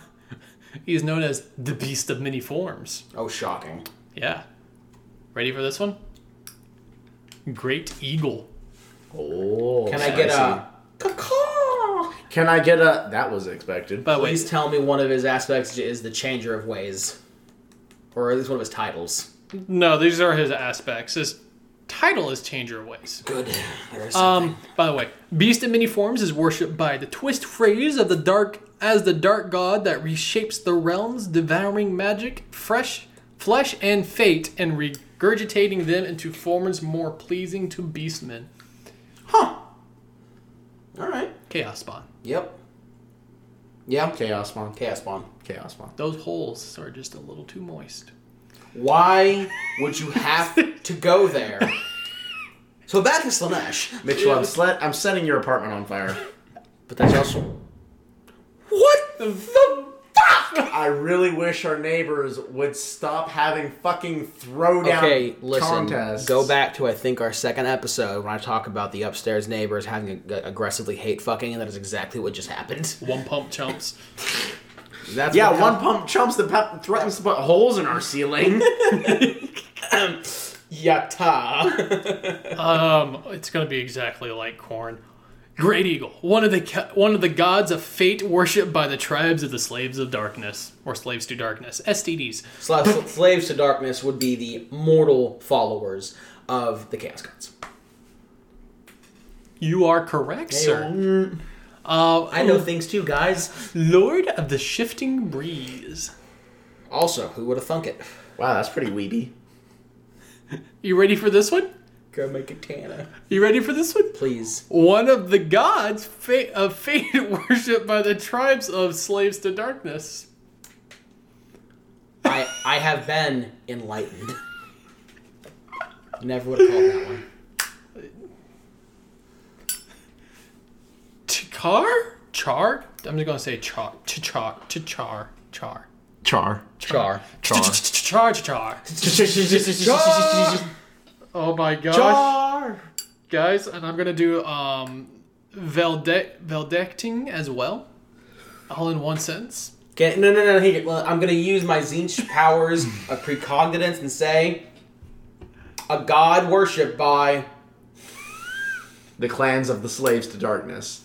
he is known as the Beast of Many Forms. Oh, shocking. Yeah. Ready for this one? Great Eagle. Oh. Can I get a? Caw-caw? Can I get a? That was expected. But Please wait, tell me one of his aspects is the Changer of Ways, or at least one of his titles. no, these are his aspects. His title is Changer of Ways. Good. Um, by the way, Beast in many forms is worshipped by the twist phrase of the dark as the dark god that reshapes the realms, devouring magic, fresh flesh and fate, and regurgitating them into forms more pleasing to beastmen. huh. All right. Chaos Spawn. Yep. Yeah. Chaos Spawn. Chaos Spawn. Chaos Spawn. Those holes are just a little too moist. Why would you have to go there? [laughs] So back to Slanesh. Mitchell, I'm, sle- I'm setting your apartment on fire. But that's also. What the fuck? I really wish our neighbors would stop having fucking throwdown Okay, listen. contests. Go back to I think our second episode when I talk about the upstairs neighbors having a, aggressively hate fucking, and that is exactly what just happened. One pump chumps. [laughs] That's Yeah, one pump chumps that pep- threatens to put holes in our ceiling. [laughs] [laughs] Yatta. Um, it's gonna be exactly like Khorne. Great Eagle, one of the ca- one of the gods of fate, worshipped by the tribes of the slaves of darkness or slaves to darkness (STDs). Sla- Slaves to darkness would be the mortal followers of the chaos gods. You are correct, sir. Uh, I know things too, guys. Lord of the Shifting Breeze. Also, who would have thunk it? wow, that's pretty weedy. You ready for this one? Go make a Tana. You ready for this one? Please. One of the gods fa- of fate, [laughs] worshipped by the tribes of slaves to darkness. I I have been enlightened. Never would have called that one. Char? Char? I'm just gonna say char. Char. Char. Char. Char. Char. Char. Char. Char. Char. Oh my gosh. Guys, and I'm gonna do um Velde- Veldecting as well. All in one sentence. Okay, no, no, no. Here, well, I'm gonna use my Zinch powers [laughs] of precognitance and say a god worshipped by. The clans of the slaves to darkness.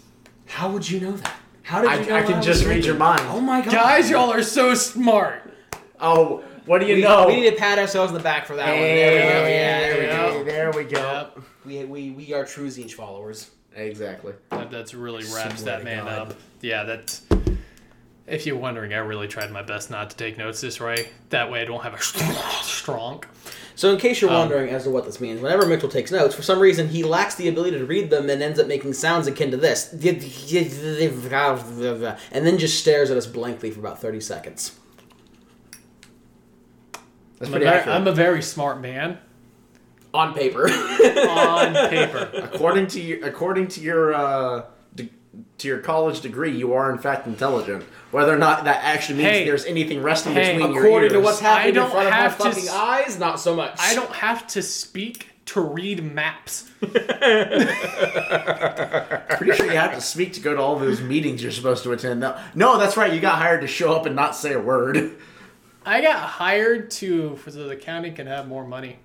How would you know that? How did I, you know I can was just read your mind. Oh my god, Guys, y'all are so smart. Oh, what do you We, know? we need to pat ourselves on the back for that one. There we go. Yeah, there we yeah. go. There we go. Yep. We, we, we are true Tzeentch followers. Exactly. That, that's really wraps Swear that man God. up. Yeah, that's. If you're wondering, I really tried my best not to take notes this way. That way, I don't have a [laughs] strong. So, in case you're Um, wondering as to what this means, whenever Mitchell takes notes, for some reason he lacks the ability to read them and ends up making sounds akin to this. And then just stares at us blankly for about 30 seconds. That's I'm a, pretty very, I'm a very smart man On paper. on paper. according to your, according to your uh, de- to your college degree, you are in fact intelligent. Whether or not that actually means Hey. there's anything resting Hey. between your According to what's happening I don't in front of my fucking s- eyes, not so much. I don't have to speak to read maps. [laughs] Pretty sure you have to speak to go to all those meetings you're supposed to attend. No, no, that's right. You got hired to show up and not say a word. I got hired to so the county can have more money.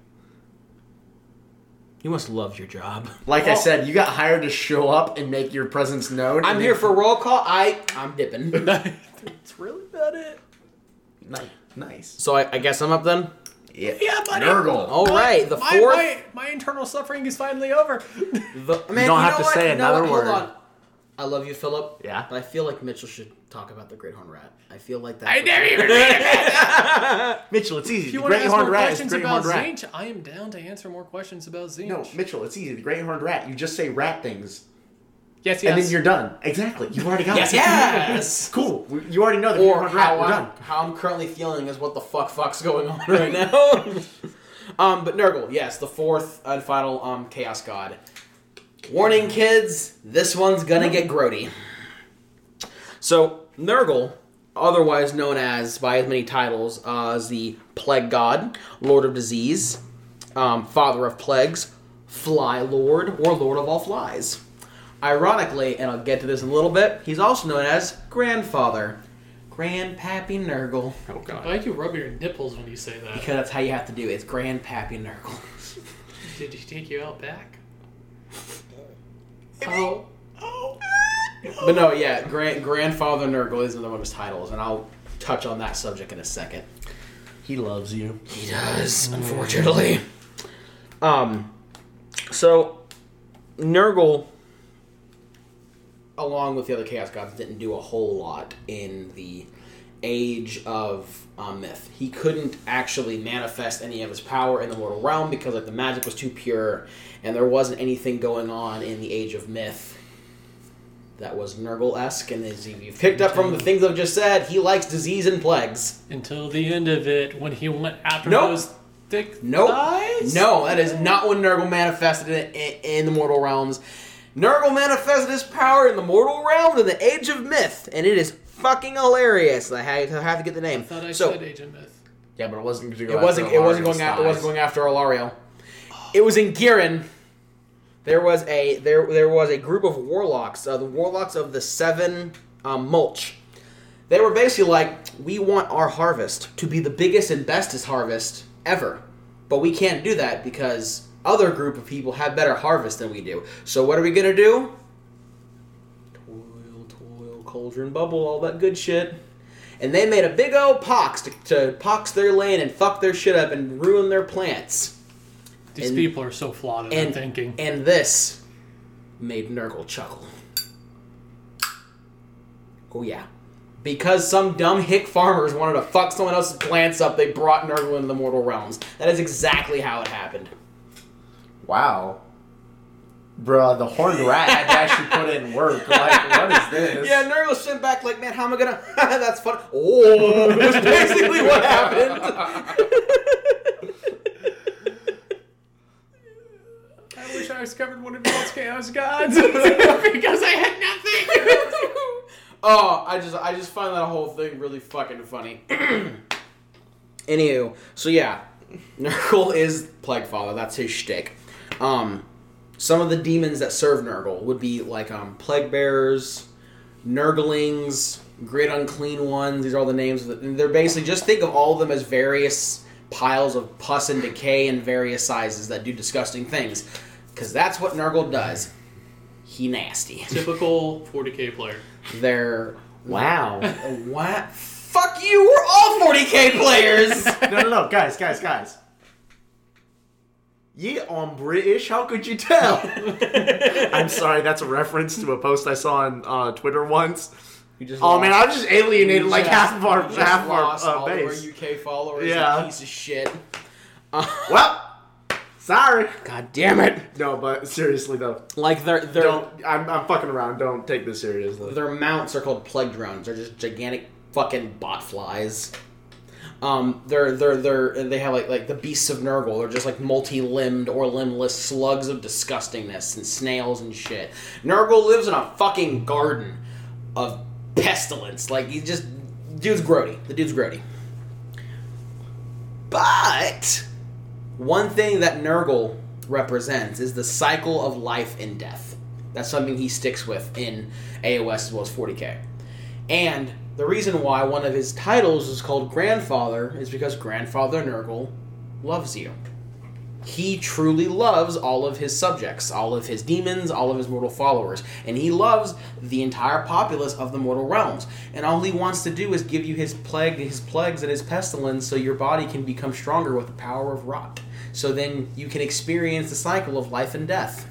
You must love your job. Like I said, you got hired to show up and make your presence known. I'm and here then- for roll call. I I'm dipping. [laughs] That's really about it. Nice. Nice. so I, I guess I'm up then. Yeah, Yeah, buddy. Nurgle. All right, the my, fourth. My, my internal suffering is finally over. The, man, don't have know to what? say another what? word. Hold on. I love you, Philip. Yeah. But I feel like Mitchell should talk about the Great Horn Rat. I feel like that. I never even [laughs] read it. Mitchell, it's easy. If you the want to Great ask Horned more Rat is questions Great about Horned Rat. Tzeentch, I am down to answer more questions about Tzeentch. No, Mitchell, it's easy. The Great Horned Rat. You just say rat things, yes, yes. and then you're done. Exactly. You've already got Yes, it. yes. [laughs] Cool. You already know the Great or Horned Rat. how We're I'm, done. how I'm currently feeling is what the fuck fuck's going on [laughs] right now. um, but Nurgle, yes, the fourth and final um Chaos God. Warning, kids, this one's gonna get grody. So Nurgle, otherwise known as by as many titles uh, as the Plague God, Lord of Disease, um, Father of Plagues, Fly Lord, or Lord of all Flies. Ironically, and I'll get to this in a little bit, he's also known as Grandfather, Grandpappy Nurgle. Oh God! I like you rub your nipples when you say that. Because that's how you have to do it. It's Grandpappy Nurgle. Did he take you out back? [laughs] Oh. Oh. But no, yeah, Grand Grandfather Nurgle is another one of his titles, and I'll touch on that subject in a second. He loves you. He does, unfortunately. Um, so Nurgle, along with the other Chaos Gods, didn't do a whole lot in the age of um, myth. He couldn't actually manifest any of his power in the mortal realm because like the magic was too pure, and there wasn't anything going on in the age of myth that was Nurgle-esque, and as you've picked up from the things I've just said, he likes disease and plagues. Until the end of it, when he went after Nope. those thick Nope. thighs. No, that is not when Nurgle manifested it in, in the mortal realms. Nurgle manifested his power in the mortal realm in the Age of Myth, and it is fucking hilarious. I have I have to get the name. I thought I so said Agent Myth. Yeah, but it wasn't. Going go it wasn't. after It wasn't going. After, it wasn't going after Alarielle. It was in Ghyran. There was a there there was a group of warlocks. Uh, the warlocks of the Seven um, Mulch. They were basically like, we want our harvest to be the biggest and bestest harvest ever, but we can't do that because other group of people have better harvest than we do. So what are we gonna do? Toil, toil, cauldron bubble, all that good shit. And they made a big old pox to, to pox their land and fuck their shit up and ruin their plants. These And- people are so flawed in their And thinking. and this made Nurgle chuckle. Oh yeah. Because some dumb hick farmers wanted to fuck someone else's plants up, they brought Nurgle into the mortal realms. That is exactly how it happened. Wow. Bruh, the horned rat had to actually put in work. Like, what is [laughs] this? Yeah, Nurgle sent back like, man, how am I gonna? [laughs] That's fun. Oh, [laughs] that's basically what happened. I wish I discovered one of y'all's chaos gods because I had nothing. Oh, I just I just find that whole thing really fucking funny. [clears throat] Anywho, so yeah, Nurgle is Plague Father. That's his shtick. Um, some of the demons that serve Nurgle would be like um, Plague Bearers, Nurglings, Great Unclean Ones. These are all the names. Of the, they're basically just think of all of them as various piles of pus and decay in various sizes that do disgusting things. Because that's what Nurgle does. He nasty. [laughs] Typical 40k player. They're Wow. [laughs] what? Fuck you! We're all 40k players. [laughs] no, no, no, guys, guys, guys. Yeah, I'm British. How could you tell? [laughs] I'm sorry, that's a reference to a post I saw on uh, Twitter once. You just Oh man, I've just alienated like half of our half of our uh, base. our UK followers. Yeah. Piece of shit. [laughs] Well, sorry. God damn it! No, but seriously though, Like they're they're don't. I'm, I'm fucking around. Don't take this seriously. their mounts are called plague drones. They're just gigantic fucking bot flies. Um, they're they're they're they have like like the beasts of Nurgle. They're just like multi-limbed or limbless slugs of disgustingness and snails and shit. Nurgle lives in a fucking garden of pestilence. Like he just dude's grody. The dude's grody. But one thing that Nurgle represents is the cycle of life and death. That's something he sticks with in AOS as well as 40k. And the reason why one of his titles is called Grandfather is because Grandfather Nurgle loves you. He truly loves all of his subjects, all of his demons, all of his mortal followers, and he loves the entire populace of the mortal realms. And all he wants to do is give you his plague, his plagues and his pestilence so your body can become stronger with the power of rot. So then you can experience the cycle of life and death,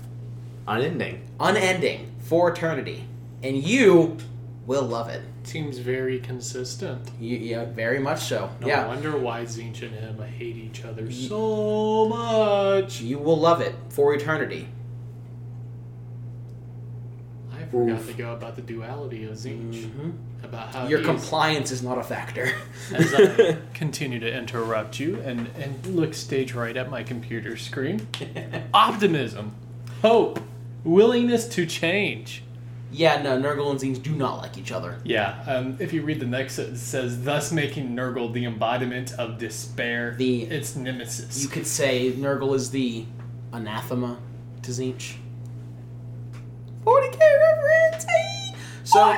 Unending. unending for eternity. And you will love it. Seems very consistent. You, yeah, very much so. No yeah. wonder why Tzeentch and him hate each other so much. You will love it for eternity. I forgot to go about the duality of Tzeentch. Mm-hmm. About how Your compliance is not a factor. as I [laughs] continue to interrupt you and, and look stage right at my computer screen. [laughs] Optimism, hope, willingness to change. Yeah, no, Nurgle and Tzeentch do not like each other. Yeah, um, if you read the next, it says, thus making Nurgle the embodiment of despair, The- its nemesis. You could say Nurgle is the anathema to Tzeentch. 40k reference! hey! So,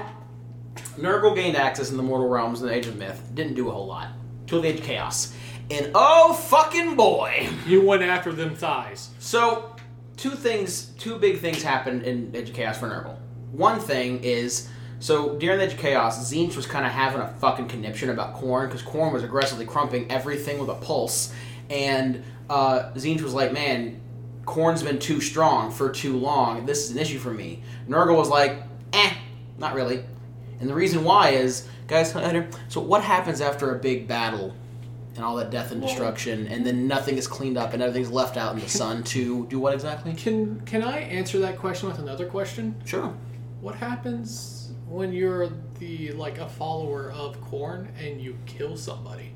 Nurgle gained access in the mortal realms in the Age of Myth. Didn't do a whole lot. Till the Age of Chaos. And oh fucking boy! You went after them thighs. So, two things, two big things happened in Age of Chaos for Nurgle. One thing is, so during the Chaos, Tzeentch was kind of having a fucking conniption about Khorne because Khorne was aggressively crumping everything with a pulse, and uh, Tzeentch was like, "Man, Khorne's been too strong for too long. This is an issue for me." Nurgle was like, "Eh, not really." And the reason why is, guys, [laughs] so what happens after a big battle and all that death and destruction, and then nothing is cleaned up and everything's left out in the sun to do what exactly? Can can I answer that question with another question? Sure. What happens when you're the like a follower of Khorne and you kill somebody?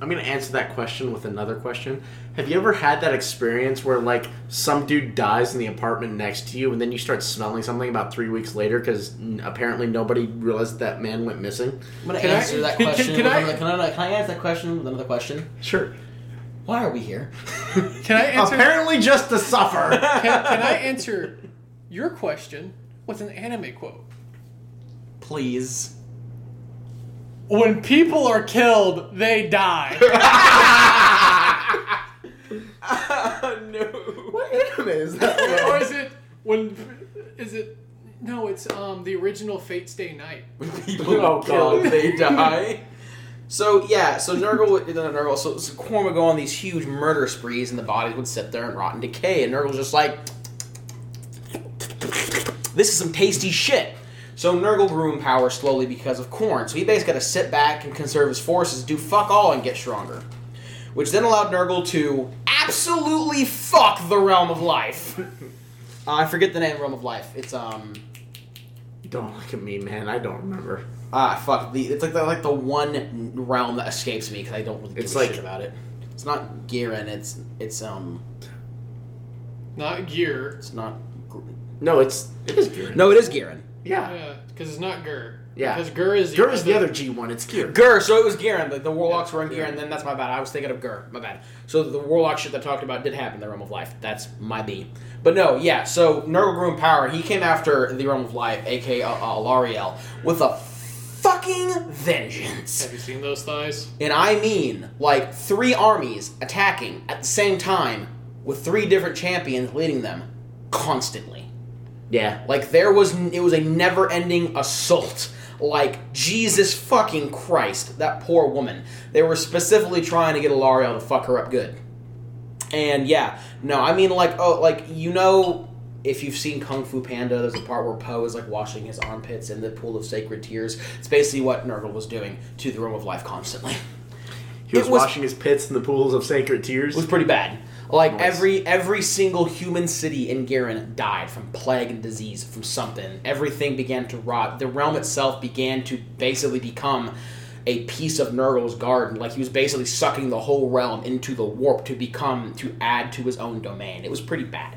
I'm gonna answer that question with another question. Have you ever had that experience where like some dude dies in the apartment next to you, and then you start smelling something about three weeks later because apparently nobody realized that man went missing? I'm gonna Can I- answer that can- can- question. can with I- another- can, I, can I answer that question with another question? Sure. Why are we here? Can I [laughs] answer? Apparently, just to suffer. can, can I [laughs] answer your question with an anime quote? Please. When people are killed, they die. [laughs] [laughs] no. what anime is that? [laughs] or is it when? Is it? No, it's um the original Fate Stay Night. When people Oh, are killed, God. they die. So yeah, so Nurgle would no, Nurgle, so, so Khorne would go on these huge murder sprees, and the bodies would sit there and rot and decay. And Nurgle's just like, this is some tasty shit. So Nurgle grew in power slowly because of Khorne. So he basically got to sit back and conserve his forces, do fuck all, and get stronger. Which then allowed Nurgle to absolutely fuck the realm of life. [laughs] uh, I forget the name, realm of life. It's um. Don't look at me, man. I don't remember. Ah, fuck. The, it's like the, like the one realm that escapes me because I don't really give It's a like- shit about it. It's not Ghyran. It's it's um. Not Gear. It's not. Gr- No, it's it is Gear. No, it is Ghyran. Yeah. Yeah, because it's not Ghur. Yeah. Because Ghur is Ghur is the other G one. It's Gear. Ghur. So it was Ghyran. The, the warlocks were in Yeah. Ghyran. Then that's my bad. I was thinking of Ghur. My bad. So the warlock shit that I talked about did happen in the realm of life. That's my B. But no, yeah. So Nurgle grew in power. He came after the realm of life, aka uh, uh, Alarielle, with a fucking vengeance. Have you seen those thighs? And I mean, like, three armies attacking at the same time with three different champions leading them constantly. Yeah. Like, there was, it was a never ending assault. Like, Jesus fucking Christ, that poor woman. They were specifically trying to get Alarielle to fuck her up good. And yeah, no, I mean, like, oh, like, you know, if you've seen Kung Fu Panda, there's a part where Po is like washing his armpits in the pool of sacred tears. It's basically what Nurgle was doing to the Realm of Life constantly. He was, was- washing his pits in the pools of sacred tears. It was pretty bad. Like Nice. every every single human city in Ghyran died from plague and disease from something. Everything began to rot. The realm itself began to basically become a piece of Nurgle's garden. Like he was basically sucking the whole realm into the warp to become to add to his own domain. It was pretty bad.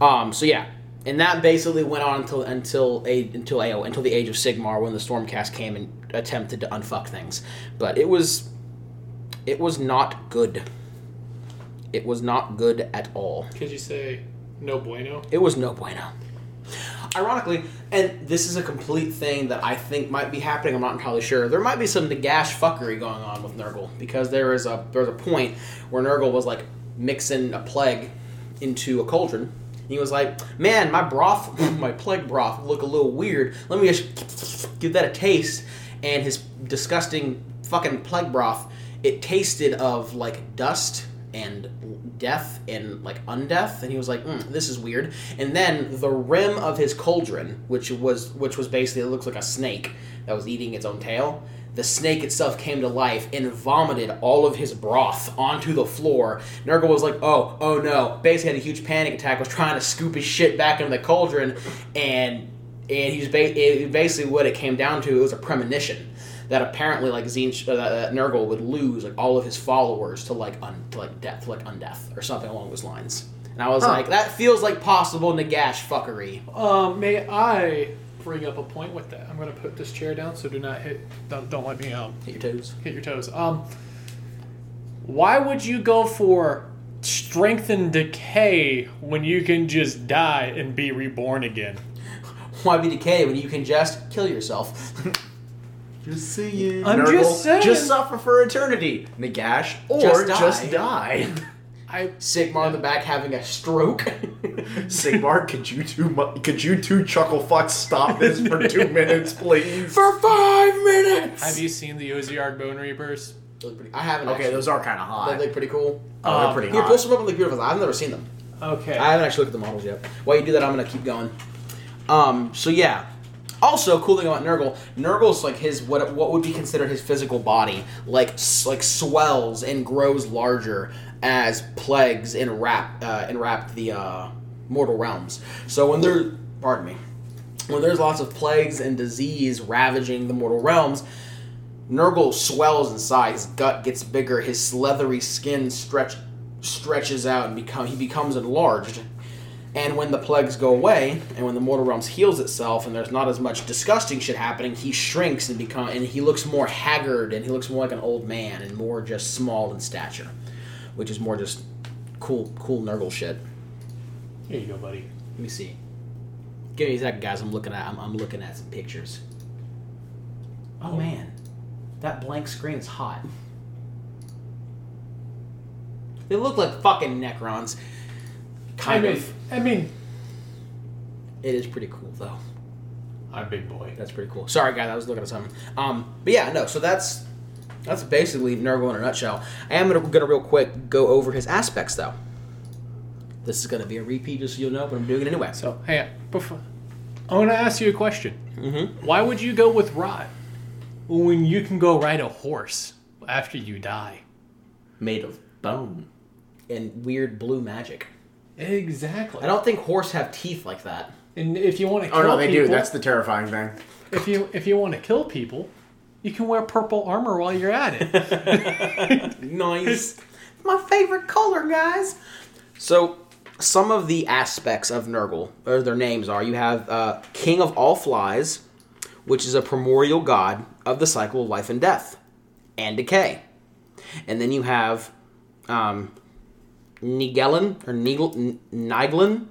Um. So yeah, and that basically went on until until a until AO until the age of Sigmar when the Stormcast came and attempted to unfuck things. But it was it was not good. It was not good at all. Could you say no bueno? It was no bueno. Ironically, and this is a complete thing that I think might be happening. I'm not entirely sure. There might be some Nagash fuckery going on with Nurgle because there is a there's a point where Nurgle was like mixing a plague into a cauldron. He was like, "Man, my broth, [laughs] my plague broth, look a little weird. Let me just give that a taste." And his disgusting fucking plague broth, it tasted of like dust and death and like undeath and he was like mm, this is weird. And then the rim of his cauldron which was which was basically it looks like a snake that was eating its own tail the snake itself came to life and vomited all of his broth onto the floor. Nurgle was like oh oh no. Basically had a huge panic attack was trying to scoop his shit back into the cauldron and and he was ba- basically what it came down to it was a premonition that apparently like Tzeentch, uh, that Nurgle would lose like all of his followers to like un, to like death, to like undeath or something along those lines. And I was Huh. like, that feels like possible Nagash fuckery. Um, may I bring up a point with that? I'm going to put this chair down, so do not hit. Don't, don't let me um Hit your toes. hit your toes. Um, why would you go for strength and decay when you can just die and be reborn again? [laughs] Why be decay when you can just kill yourself? [laughs] Just saying. I'm just saying. Just suffer for eternity. Nagash or Just just die. die. [laughs] I Sigmar in the back having a stroke. [laughs] Sigmar, could you two could you two chuckle fucks stop this for two [laughs] minutes, please? For five minutes. have you seen the Ossiarch Bonereapers? Pretty- I haven't. Okay, actually. those are kind of hot. They look pretty cool. oh, they're Um, pretty Here, hot. post them up on the computer. I've never seen them. Okay. I haven't actually looked at the models yet. While you do that, I'm gonna keep going. Um, so yeah. Also, cool thing about Nurgle, Nurgle's like his what what would be considered his physical body, like like swells and grows larger as plagues enwrap uh, enwrap the uh, mortal realms. So when they're pardon me, when there's lots of plagues and disease ravaging the mortal realms, Nurgle swells inside. His gut gets bigger. His leathery skin stretch stretches out and become he becomes enlarged. And when the plagues go away, and when the mortal realms heals itself, and there's not as much disgusting shit happening, he shrinks and become and he looks more haggard and he looks more like an old man and more just small in stature, which is more just cool cool Nurgle shit. Here you go, buddy. Let me see. Give me a second, guys. I'm looking at I'm, I'm looking at some pictures. Oh, oh. man, that blank screen is hot. They look like fucking Necrons. I Kind mean, of. I mean, It is pretty cool though. I'm big boy. That's pretty cool. Sorry, guys. I was looking at something. Um, but yeah, no. So that's that's basically Nurgle in a nutshell. I am gonna, gonna real quick go over his aspects though. This is gonna be a repeat, just so you'll know, but I'm doing it anyway. So, hey, before, I want to ask you a question. Mm-hmm. Why would you go with rot when you can go ride a horse after you die? Made of bone. And weird blue magic. Exactly. I don't think horse have teeth like that. And if you want to kill Oh no, they people, do. That's the terrifying thing. if you if you want to kill people, you can wear purple armor while you're at it. [laughs] nice. [laughs] My favorite color, guys. So, some of the aspects of Nurgle, or their names are, you have uh, King of All Flies, which is a primordial god of the cycle of life and death and decay. And then you have um, Nigellin, or Nigel, Niglin,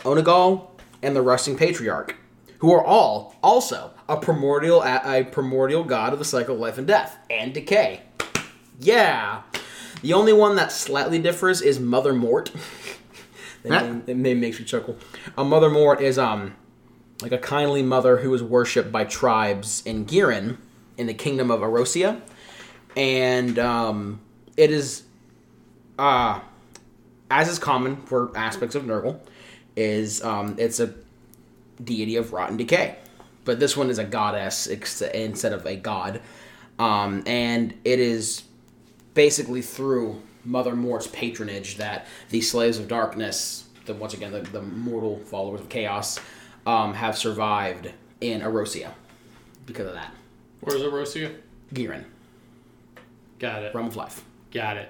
Onogal, and the Rusting Patriarch, who are all also a primordial a, primordial god of the cycle of life and death and decay. Yeah. The only one that slightly differs is Mother Mort. [laughs] that, Huh? name, that name makes me chuckle. A Mother Mort is um like a kindly mother who is worshipped by tribes in Ghyran in the kingdom of Erosia. And um, it is uh as is common for aspects of Nurgle, is um, it's a deity of rotten decay. But this one is a goddess ex- instead of a god. Um, and it is basically through Mother Mort's patronage that the slaves of darkness, the once again the, the mortal followers of chaos, um, have survived in Erosia because of that. Where's Erosia? Ghyran, Got it. realm of life. Got it.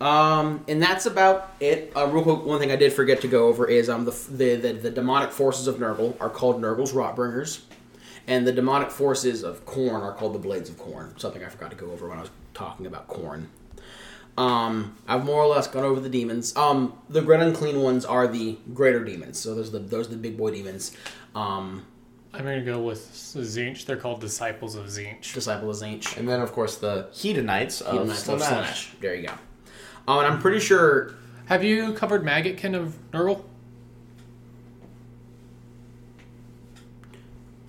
Um, and that's about it. Uh, real quick, one thing I did forget to go over is um the the the, the demonic forces of Nurgle are called Nurgle's Rotbringers, and the demonic forces of Khorne are called the Blades of Khorne. Something I forgot to go over when I was talking about Khorne. Um, I've more or less gone over the demons. Um, the Great Unclean ones are the greater demons. So those are the those are the big boy demons. Um, I'm gonna go with Tzeentch. They're called disciples of Tzeentch. disciple of Tzeentch. And then of course the Hedonites of Hedonites of Slaanesh. Slaanesh. There you go. Um, and I'm pretty sure Have you covered Maggotkin of Nurgle?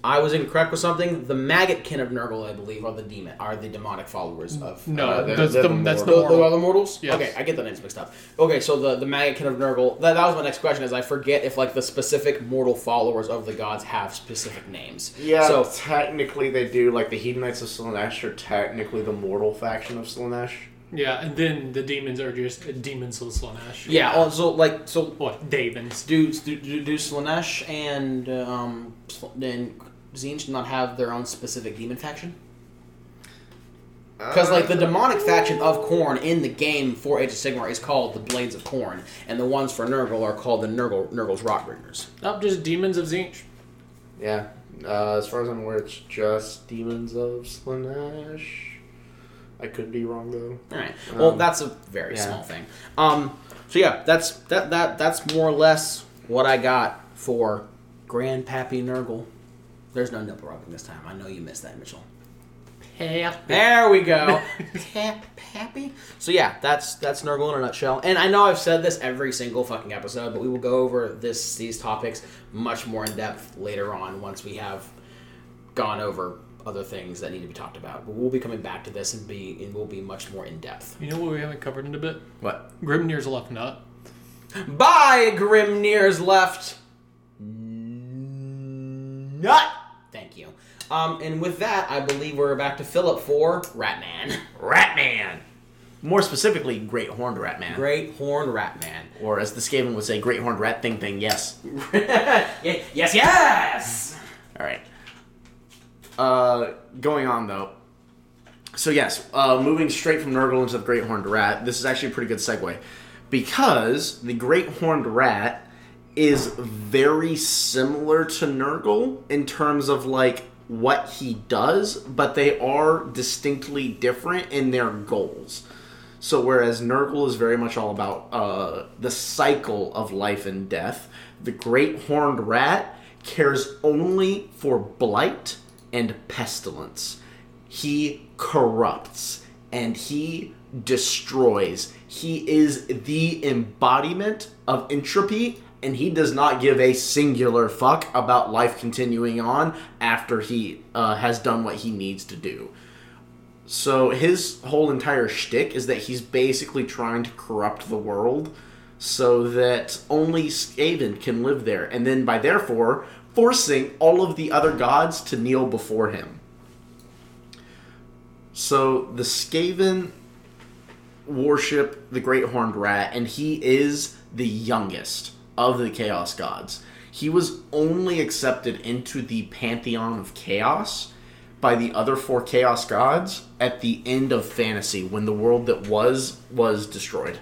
I was incorrect with something. The Maggotkin of Nurgle, I believe, are the demon, are the demonic followers of. No, Uh, they're- that's, they're the, the that's the The, the other mortals? Yes. Okay, I get the names mixed up. Okay, so the, the Maggotkin of Nurgle, that, that was my next question, is I forget if, like, the specific mortal followers of the gods have specific names. Yeah, So, technically they do. Like the Hedonites of Slaanesh are technically the mortal faction of Slaanesh. Yeah, and then the demons are just demons of Slaanesh. yeah, also, like, so What? Davins. do, do, do, do Slaanesh and, um, Sl- and Tzeentch not have their own specific demon faction? Because like the demonic faction of Khorne in the game for Age of Sigmar is called the Blades of Khorne, and the ones for Nurgle are called the Nurgle Nurgle's Rotbringers. Not just demons of Tzeentch. Yeah, uh, as far as I'm aware, it's just demons of Slaanesh. I could be wrong though. All right. Well, Um, that's a very yeah. small thing. Um. So yeah, that's that that that's more or less what I got for Grandpappy Nurgle. There's no nipple rubbing this time. I know you missed that, Mitchell. Yeah. There we go. [laughs] Pap- Pappy. So yeah, that's that's Nurgle in a nutshell. And I know I've said this every single fucking episode, but we will go over this these topics much more in depth later on once we have gone over other things that need to be talked about. But we'll be coming back to this and be and we'll be much more in depth. You know what we haven't covered in a bit? What? Grimnir's left nut. Bye, Grimnir's left. Nut. Thank you. Um, and with that, I believe we're back to Philip for Ratman. Ratman. More specifically, Great Horned Ratman. Great Horned Ratman. Or as the Skaven would say, Great Horned Rat Thing Thing, yes. [laughs] Yes, yes! Alright. Uh, going on though. So, yes, uh, moving straight from Nurgle into the Great Horned Rat, this is actually a pretty good segue. Because the Great Horned Rat is very similar to Nurgle in terms of like what he does, but they are distinctly different in their goals. So whereas Nurgle is very much all about uh, the cycle of life and death, the Great Horned Rat cares only for blight and pestilence. He corrupts and he destroys. He is the embodiment of entropy, and he does not give a singular fuck about life continuing on after he uh, has done what he needs to do. So his whole entire shtick is that he's basically trying to corrupt the world so that only Skaven can live there, and then by therefore forcing all of the other gods to kneel before him. So the Skaven worship the Great Horned Rat, and he is the youngest of the Chaos Gods. He was only accepted into the Pantheon of Chaos by the other four Chaos Gods at the end of Fantasy, when the world that was was destroyed.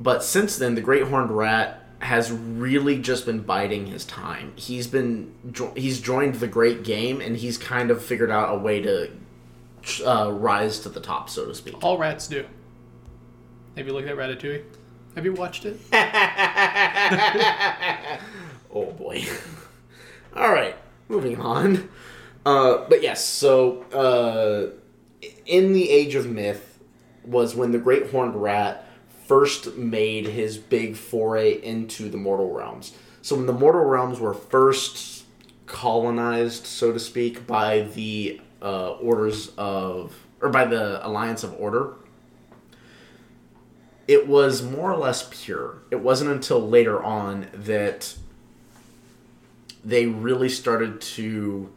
But since then, the Great Horned Rat has really just been biding his time. He's been he's joined the great game, and he's kind of figured out a way to uh, rise to the top, so to speak. All rats do. Have you looked at Ratatouille? Have you watched it? [laughs] Oh boy. [laughs] All right, moving on. Uh, but yes, so uh, in the Age of Myth was when the Great Horned Rat first made his big foray into the mortal realms. So when the mortal realms were first colonized, so to speak, by the uh, orders of or by the Alliance of Order, it was more or less pure. It wasn't until later on that they really started to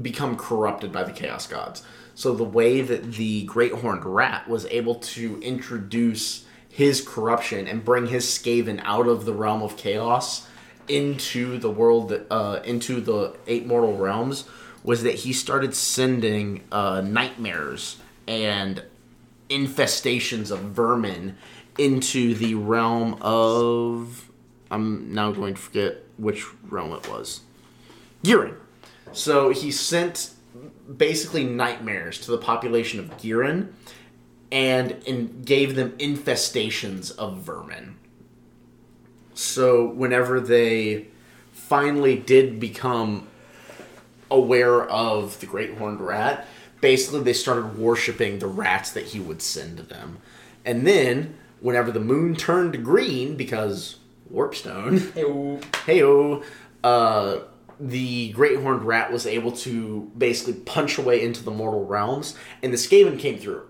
become corrupted by the chaos gods. So the way that the great horned rat was able to introduce his corruption and bring his Skaven out of the realm of chaos into the world uh, into the eight mortal realms was that he started sending uh, nightmares and infestations of vermin into the realm of I'm now going to forget which realm it was. Ghyran. So he sent basically nightmares to the population of Ghyran and, and gave them infestations of vermin. So whenever they finally did become aware of the Great Horned Rat, basically they started worshiping the rats that he would send to them. And then, whenever the moon turned green, because Warpstone, [laughs] heyo, uh, the Great Horned Rat was able to basically punch away into the mortal realms, and the Skaven came through,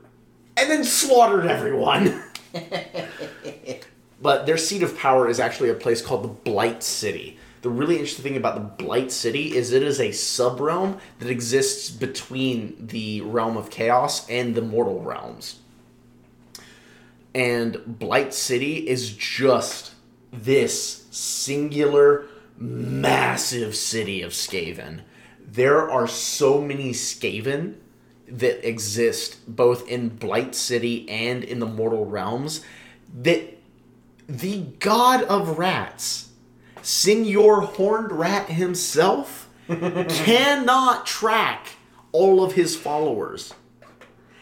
and then slaughtered everyone. [laughs] but their seat of power is actually a place called the Blight City. The really interesting thing about the Blight City is it is a sub realm that exists between the realm of chaos and the mortal realms. And Blight City is just this singular, massive city of Skaven. There are so many Skaven that exist both in Blight City and in the mortal realms that the god of rats, Senor Horned Rat himself, [laughs] cannot track all of his followers.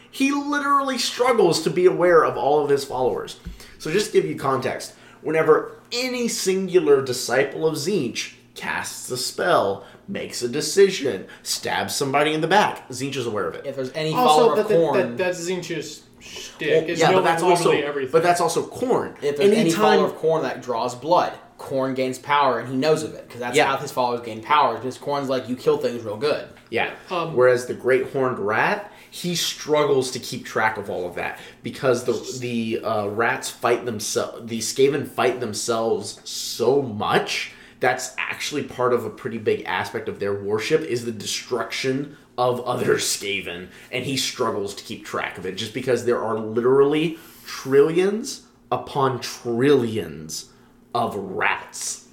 He literally struggles to be aware of all of his followers. So, just to give you context, whenever any singular disciple of Tzeentch casts a spell, makes a decision, stabs somebody in the back, Tzeentch is aware of it. If there's any Also, follower but of that, Khorne, that, that's Tzeentch's shtick. It's yeah, but that's also everything. but that's also Khorne. if there's any follower of Khorne that draws blood, Khorne gains power, and he knows of it because that's Yeah. how his followers gain power. Because Khorne's like you kill things real good. Yeah. Um, Whereas the great horned rat, he struggles to keep track of all of that because the the uh, rats fight themselves. The Skaven fight themselves so much. That's actually part of a pretty big aspect of their worship is the destruction of other [laughs] Skaven, and he struggles to keep track of it just because there are literally trillions upon trillions of rats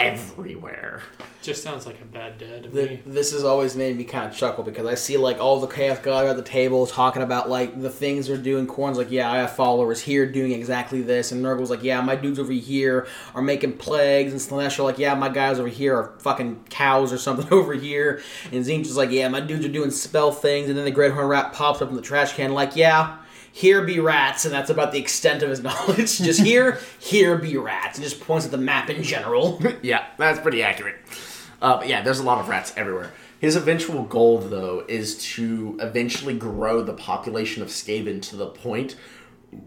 everywhere. Just sounds like a bad dad to The, me. this has always made me kind of chuckle because I see like all the chaos god at the table talking about like the things they're doing. Khorne's like, yeah, I have followers here doing exactly this, and Nurgle's like, yeah, my dudes over here are making plagues, and Slaanesh are like, yeah, my guys over here are fucking cows or something [laughs] over here, and Tzeentch is like, yeah, my dudes are doing spell things, and then the Great Horn Rat pops up in the trash can like, yeah. Here be rats, and that's about the extent of his [laughs] knowledge. Just here, here be rats, and just points at the map in general. [laughs] yeah, that's pretty accurate. Uh, yeah, there's a lot of rats everywhere. His eventual goal, though, is to eventually grow the population of Skaven to the point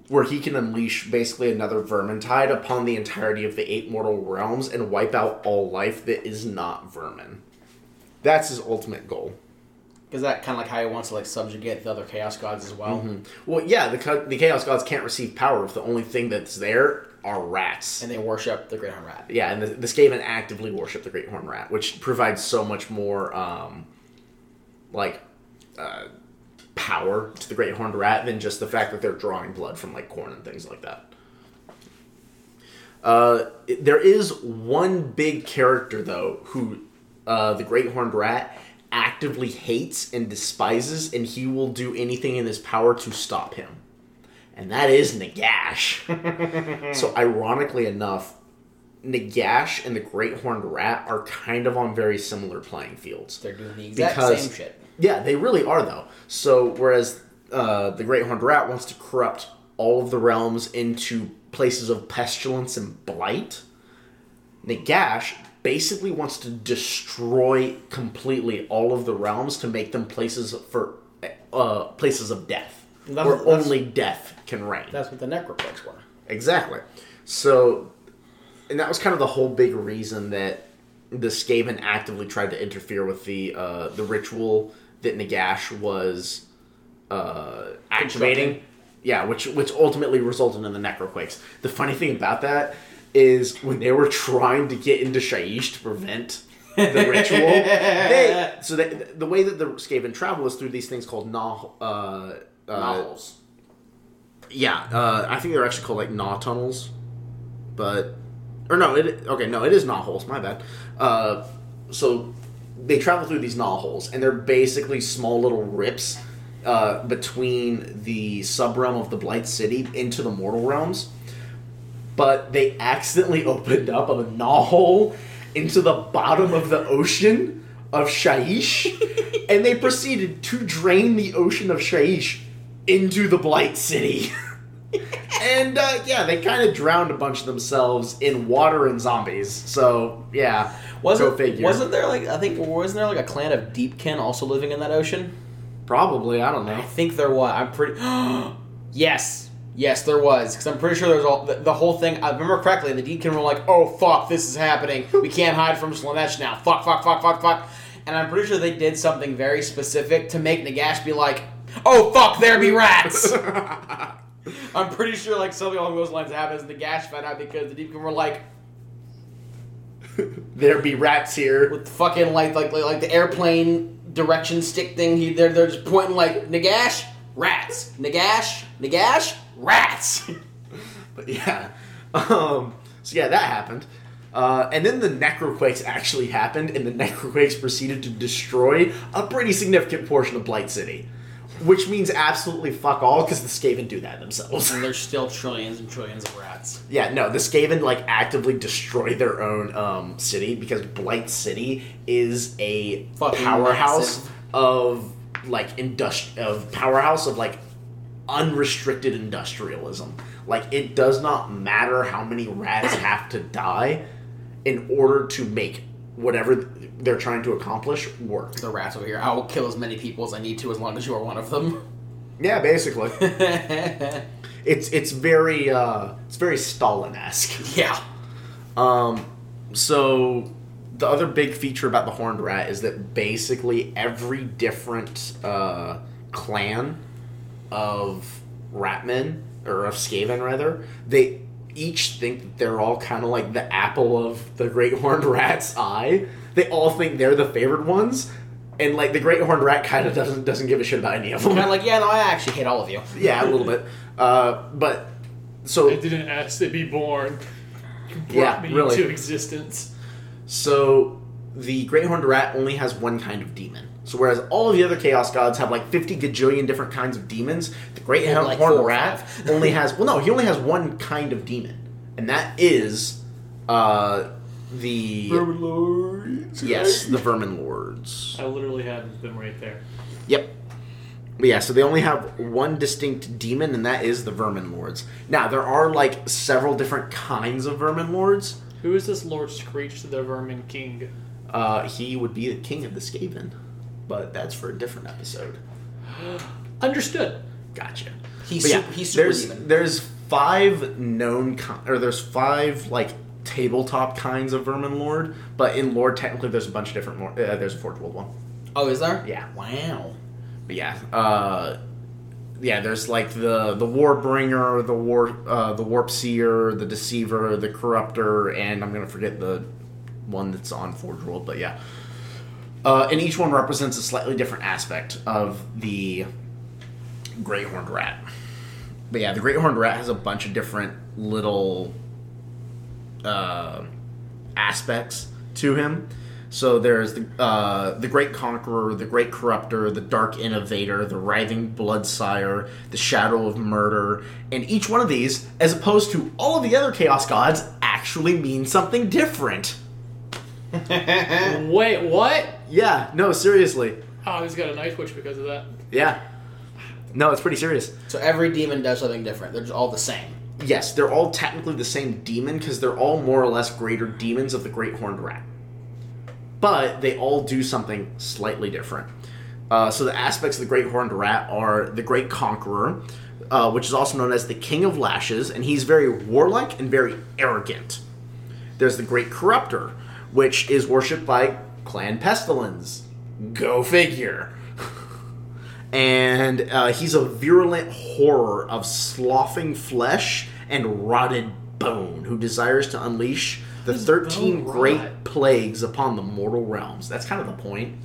where he can unleash basically another Vermintide upon the entirety of the eight mortal realms and wipe out all life that is not vermin. That's his ultimate goal. Is that kind of like how he wants to like subjugate the other chaos gods as well? Well, yeah, the, the Chaos Gods can't receive power if the only thing that's there are rats. And they worship the Great Horn Rat. Yeah, and the, the Skaven actively worship the Great Horn Rat, which provides so much more, um, like, uh, power to the Great Horned Rat than just the fact that they're drawing blood from, like, Khorne and things like that. Uh, there is one big character, though, who uh, the Great Horned Rat actively hates and despises, and he will do anything in his power to stop him. And that is Nagash. [laughs] so, ironically enough, Nagash and the Great Horned Rat are kind of on very similar playing fields. They're doing the exact Because- same shit. Yeah, they really are though. So whereas uh, the Great Horned Rat wants to corrupt all of the realms into places of pestilence and blight, Nagash basically wants to destroy completely all of the realms to make them places for uh, places of death, That's- where that's- only death can reign. That's what the necroplagues were. Exactly. So, and that was kind of the whole big reason that the Skaven actively tried to interfere with the uh, the ritual that Nagash was uh, activating. Yeah, which which ultimately resulted in the necroquakes. The funny thing about that is when they were trying to get into Shyish to prevent the ritual, [laughs] they so they, the way that the Skaven travel is through these things called nah, uh, uh, Novels. yeah, uh, I think they're actually called like gnaw tunnels, but or no, it okay, no, it is gnaw holes. My bad. Uh, so they travel through these gnaw holes, and they're basically small little rips uh, between the subrealm of the Blight City into the mortal realms. But they accidentally opened up a hole into the bottom of the ocean of Shyish, [laughs] and they proceeded to drain the ocean of Shyish into the Blight City. [laughs] and uh, yeah, they kind of drowned a bunch of themselves in water and zombies. So yeah, Wasn't go figure. wasn't there like I think wasn't there like a clan of Deepkin also living in that ocean? probably I don't know. I think there was. I'm pretty. [gasps] yes, yes, there was. Because I'm pretty sure there's all the, the whole thing. I remember correctly. The Deepkin were like, "Oh fuck, this is happening. We can't hide from Slaanesh now. Fuck, fuck, fuck, fuck, fuck." And I'm pretty sure they did something very specific to make Nagash be like, "Oh fuck, there be rats." [laughs] I'm pretty sure like something along those lines happens. Nagash found out because the Deepkin were like, [laughs] There be rats here. with the fucking like like like, like the airplane direction stick thing. He they're they're just pointing like Nagash rats, Nagash Nagash rats. [laughs] But yeah, um, so yeah, that happened. Uh, and then the necroquakes actually happened, and the necroquakes proceeded to destroy a pretty significant portion of Blight City, which means absolutely fuck all because the Skaven do that themselves. and there's still trillions and trillions of rats. Yeah, no, the Skaven like actively destroy their own um, city because Blight City is a Fucking powerhouse massive. of like industri- of powerhouse of like unrestricted industrialism. Like it does not matter how many rats have to die in order to make whatever they're trying to accomplish work. The rats over here. I will kill as many people as I need to, as long as you are one of them. Yeah, basically. [laughs] it's it's very uh it's very Stalin-esque. yeah. Um, so the other big feature about the horned rat is that basically every different uh, clan of ratmen or of Skaven rather, they each think that they're all kind of like the apple of the great horned rat's eye. They all think they're the favored ones, and like the Great Horned Rat kind of doesn't doesn't give a shit about any of them. Kind of like, yeah, no, I actually hate all of you. yeah, a little bit. Uh, but so I didn't ask to be born. You brought Yeah, me really. into existence. So the Great Horned Rat only has one kind of demon. So whereas all of the other Chaos Gods have like 50 gajillion different kinds of demons, the Great Horned like four Rat [laughs] only has well no, he only has one kind of demon. And that is uh the Lords. Yes, the Vermin Lords. I literally have them right there. Yep. But yeah, so they only have one distinct demon, and that is the Vermin Lords. Now, there are like several different kinds of Vermin Lords. Who is this Lord Skreech to the Vermin King? Uh, he would be the king of the Skaven, but that's for a different episode. [gasps] Understood. Gotcha. He's But yeah, super, he's super there's demon. there's five known ki- or there's five like tabletop kinds of Vermin Lord, but in lore technically there's a bunch of different. more. uh, there's a Forge World one. Oh, is there? Yeah. Wow. But yeah, uh, yeah. There's like the the Warbringer, the war uh, the Warp Seer, the Deceiver, the Corruptor, and I'm gonna forget the one that's on Forge World. But yeah, uh, and each one represents a slightly different aspect of the Great Horned Rat. But yeah, the Great Horned Rat has a bunch of different little uh, aspects to him. So there's the uh, the Great Conqueror, the Great Corruptor, the Dark Innovator, the Writhing Bloodsire, the Shadow of Murder, and each one of these, as opposed to all of the other Chaos Gods, actually means something different. [laughs] Wait, what? Yeah, no, seriously. Oh, he's got a night witch because of that. Yeah. No, it's pretty serious. So every demon does something different. They're just all the same. Yes, they're all technically the same demon because they're all more or less greater demons of the Great Horned Rat. But they all do something slightly different. Uh, so the aspects of the Great Horned Rat are the Great Conqueror, uh, which is also known as the King of Lashes, and he's very warlike and very arrogant. There's the Great Corruptor, which is worshipped by Clan Pestilence. Go figure. [laughs] and uh, he's a virulent horror of sloughing flesh and rotted bone who desires to unleash the does 13 great rot? plagues upon the mortal realms. That's kind of the point.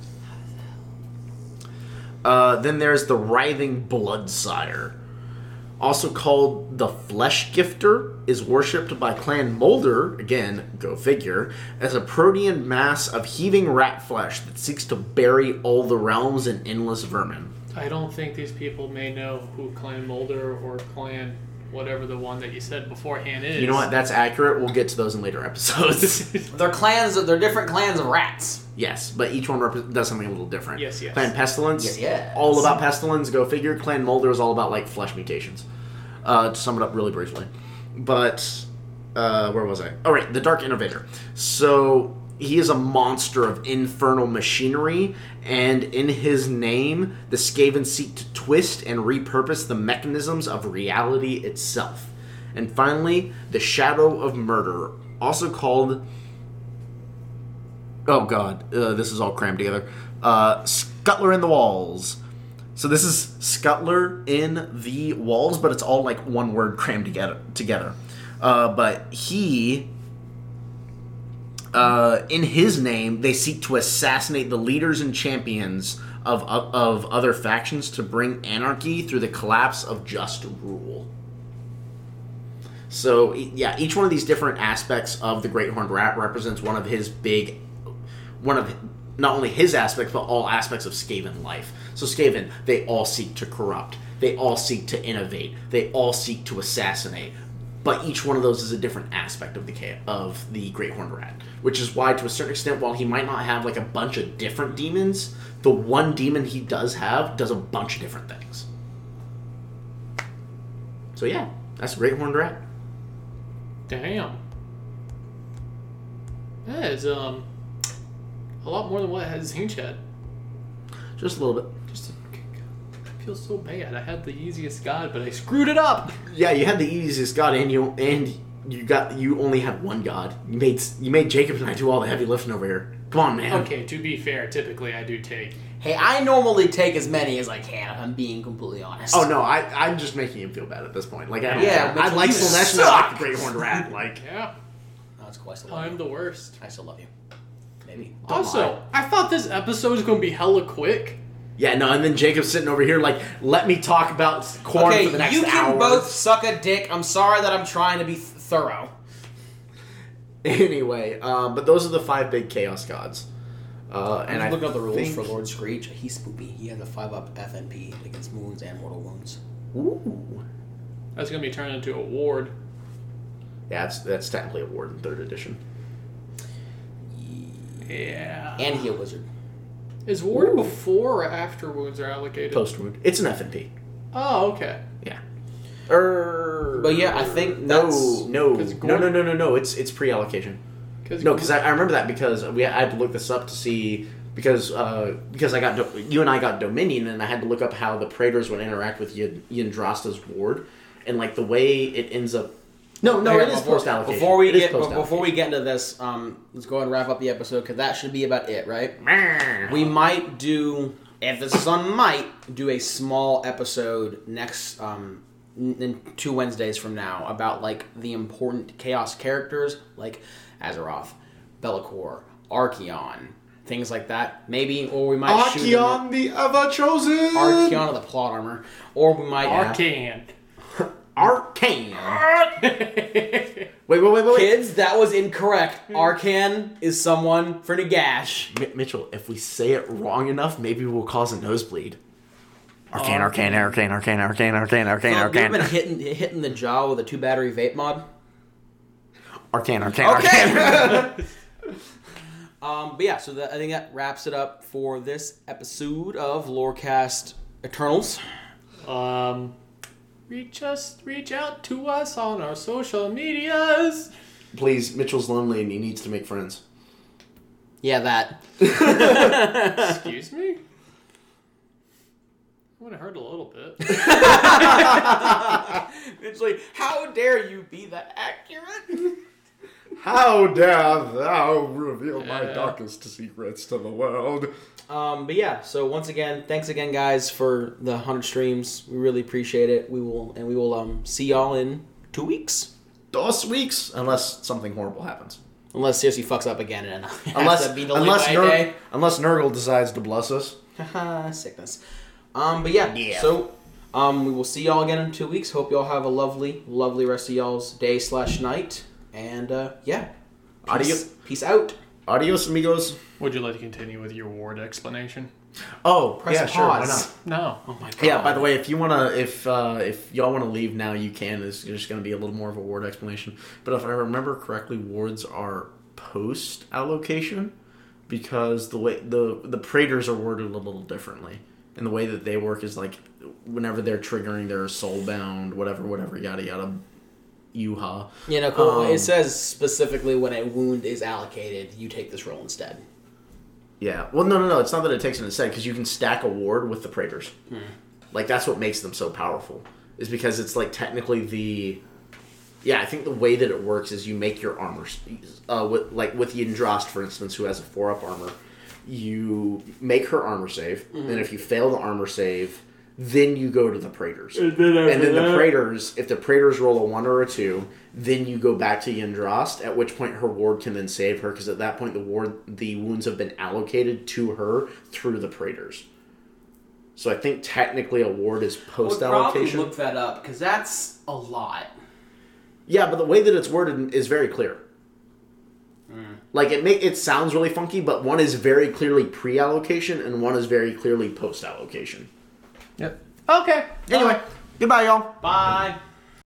Uh, then there's the writhing bloodsire. Also called the Flesh Gifter, is worshipped by Clan Moulder, again, go figure, as a protean mass of heaving rat flesh that seeks to bury all the realms in endless vermin. I don't think these people may know who Clan Moulder or Clan whatever the one that you said beforehand is. You know what? That's accurate. We'll get to those in later episodes. [laughs] They're clans. They're different clans of rats. yes, but each one rep- does something a little different. Yes, yes. Clan Pestilence, Yes, yes. all about pestilence. Go figure. Clan Moulder is all about like flesh mutations. Uh, to sum it up really briefly, but uh, where was I? All right, the Dark Innovator. So he is a monster of infernal machinery, and in his name, the Skaven seek to twist and repurpose the mechanisms of reality itself. And finally, the Shadow of Murder, also called Oh god, uh, this is all crammed together. Uh, Scuttler in the Walls. So this is Scuttler in the Walls, but it's all like one word crammed together. Together, uh, but he, uh, in his name, they seek to assassinate the leaders and champions of of other factions to bring anarchy through the collapse of just rule. So yeah, each one of these different aspects of the Great Horned Rat represents one of his big, one of not only his aspects but all aspects of Skaven life. So Skaven, they all seek to corrupt, they all seek to innovate, they all seek to assassinate. But each one of those is a different aspect of the of the Great Horned Rat, which is why, to a certain extent, while he might not have like a bunch of different demons, the one demon he does have does a bunch of different things. So yeah, that's Great Horned Rat. Damn. That is um a lot more than what has Tzeentch had. Just a little bit. Just I feel so bad. I had the easiest god, but I screwed it up. Yeah, you had the easiest god, and you and you got you only had one god. You made you made Jacob and I do all the heavy lifting over here. Come on, man. Okay, to be fair, typically I do take. Hey, I normally take as many as I can. If I'm being completely honest. Oh no, I I'm just making him feel bad at this point. Like I don't Yeah, care. I like you Slaanesh and I like the Great Horned Rat. Like [laughs] Yeah, No, it's cool. I still love I'm you. the worst. I still love you. maybe. Don't Also, lie. I thought this episode was going to be hella quick. Yeah, no, and then Jacob's sitting over here like, let me talk about Khorne okay, for the next hour. you can hour. both suck a dick. I'm sorry that I'm trying to be th- thorough. Anyway, um, but those are the five big chaos gods. Uh, and And I I looked up the rules think- for Lord Skreech. He's spoopy. He has a five up FNP against wounds and mortal wounds. Ooh. That's going to be turned into a ward. Yeah, that's that's technically a ward in third edition. Yeah. And he a [sighs] wizard. Is ward before or after wounds are allocated? Post wound. It's an FNP. Oh, okay. Yeah. Er, But yeah, I think no, that's- no, 'cause no, Gordon- no, no, no, no. It's it's pre-allocation. Cause No, because I, I remember that because we I had to look this up to see because uh, because I got Do- you and I got Dominion and I had to look up how the Praetors would interact with Yin- Yndrasta's ward and like the way it ends up. No, no, Here, it is before, post allocation. Before we get before we get into this, um, let's go ahead and wrap up the episode because that should be about it, right? We might do emphasis on might do a small episode next um in two Wednesdays from now about like the important chaos characters like Azeroth, Be'lakor, Archaon, things like that. Maybe or we might shoot Archaon the ever chosen. at- Archaon of the plot armor, or we might Arcane. Arcane. [laughs] Wait, wait, wait, wait, wait. Kids, that was incorrect. Arkhan is someone for Nagash. Mi- Mitchell, if we say it wrong enough, maybe we'll cause a nosebleed. Arcane, arcane, arcane, arcane, arcane, arcane, arcane, Well, you've been hitting hitting the jaw with a two battery vape mod. arcane, arcane, arcane. Okay. [laughs] [laughs] um, but yeah, so that, I think that wraps it up for this episode of Lorecast Eternals. Um, reach us, reach out to us on our social medias. Please, Mitchell's lonely and he needs to make friends. Yeah, that. Excuse me. I would have heard a little bit. [laughs] It's like, how dare you be that accurate? How dare thou reveal my darkest secrets to the world? Um, but yeah, so once again, thanks again, guys, for the hundred streams. We really appreciate it. We will, and we will um, see y'all in two weeks, Dos weeks, unless something horrible happens. unless seriously fucks up again and [laughs] Unless, unless, day. unless Nurgle decides to bless us. Sickness. Um, but yeah, Yeah. so um, we will see y'all again in two weeks. Hope y'all have a lovely, lovely rest of y'all's day slash night. And uh, yeah, peace, peace out. Adios, amigos. Would you like to continue with your ward explanation? Oh, Press yeah, sure. Why pause. not? No. Oh my god. Yeah. By the way, if you wanna, if uh, if y'all wanna leave now, you can. It's just gonna be a little more of a ward explanation. But if I remember correctly, wards are post allocation because the way the the praetors are worded a little differently, and the way that they work is like whenever they're triggering their soul bound, whatever, whatever, yada yada, yuha. you know, cool. Um, it says specifically when a wound is allocated, you take this roll instead. Yeah. Well, no, no, no. It's not that it takes it instead because you can stack a ward with the praetors. Like that's what makes them so powerful. Is because it's like technically the. Yeah, I think the way that it works is you make your armor, uh, with, like with Yindrast, for instance, who has a four up armor. You make her armor save, and if you fail the armor save, then you go to the praetors. And then, the praetors, if the praetors roll a one or a two, then you go back to Yindrast. At which point her ward can then save her, because at that point the ward, the wounds have been allocated to her through the praetors. So I think technically a ward is post allocation. look that up because that's a lot. Yeah, but the way that it's worded is very clear. Hmm. Like it make it sounds really funky, but one is very clearly pre-allocation and one is very clearly post-allocation. Yep. Okay. Anyway, goodbye, y'all. Bye.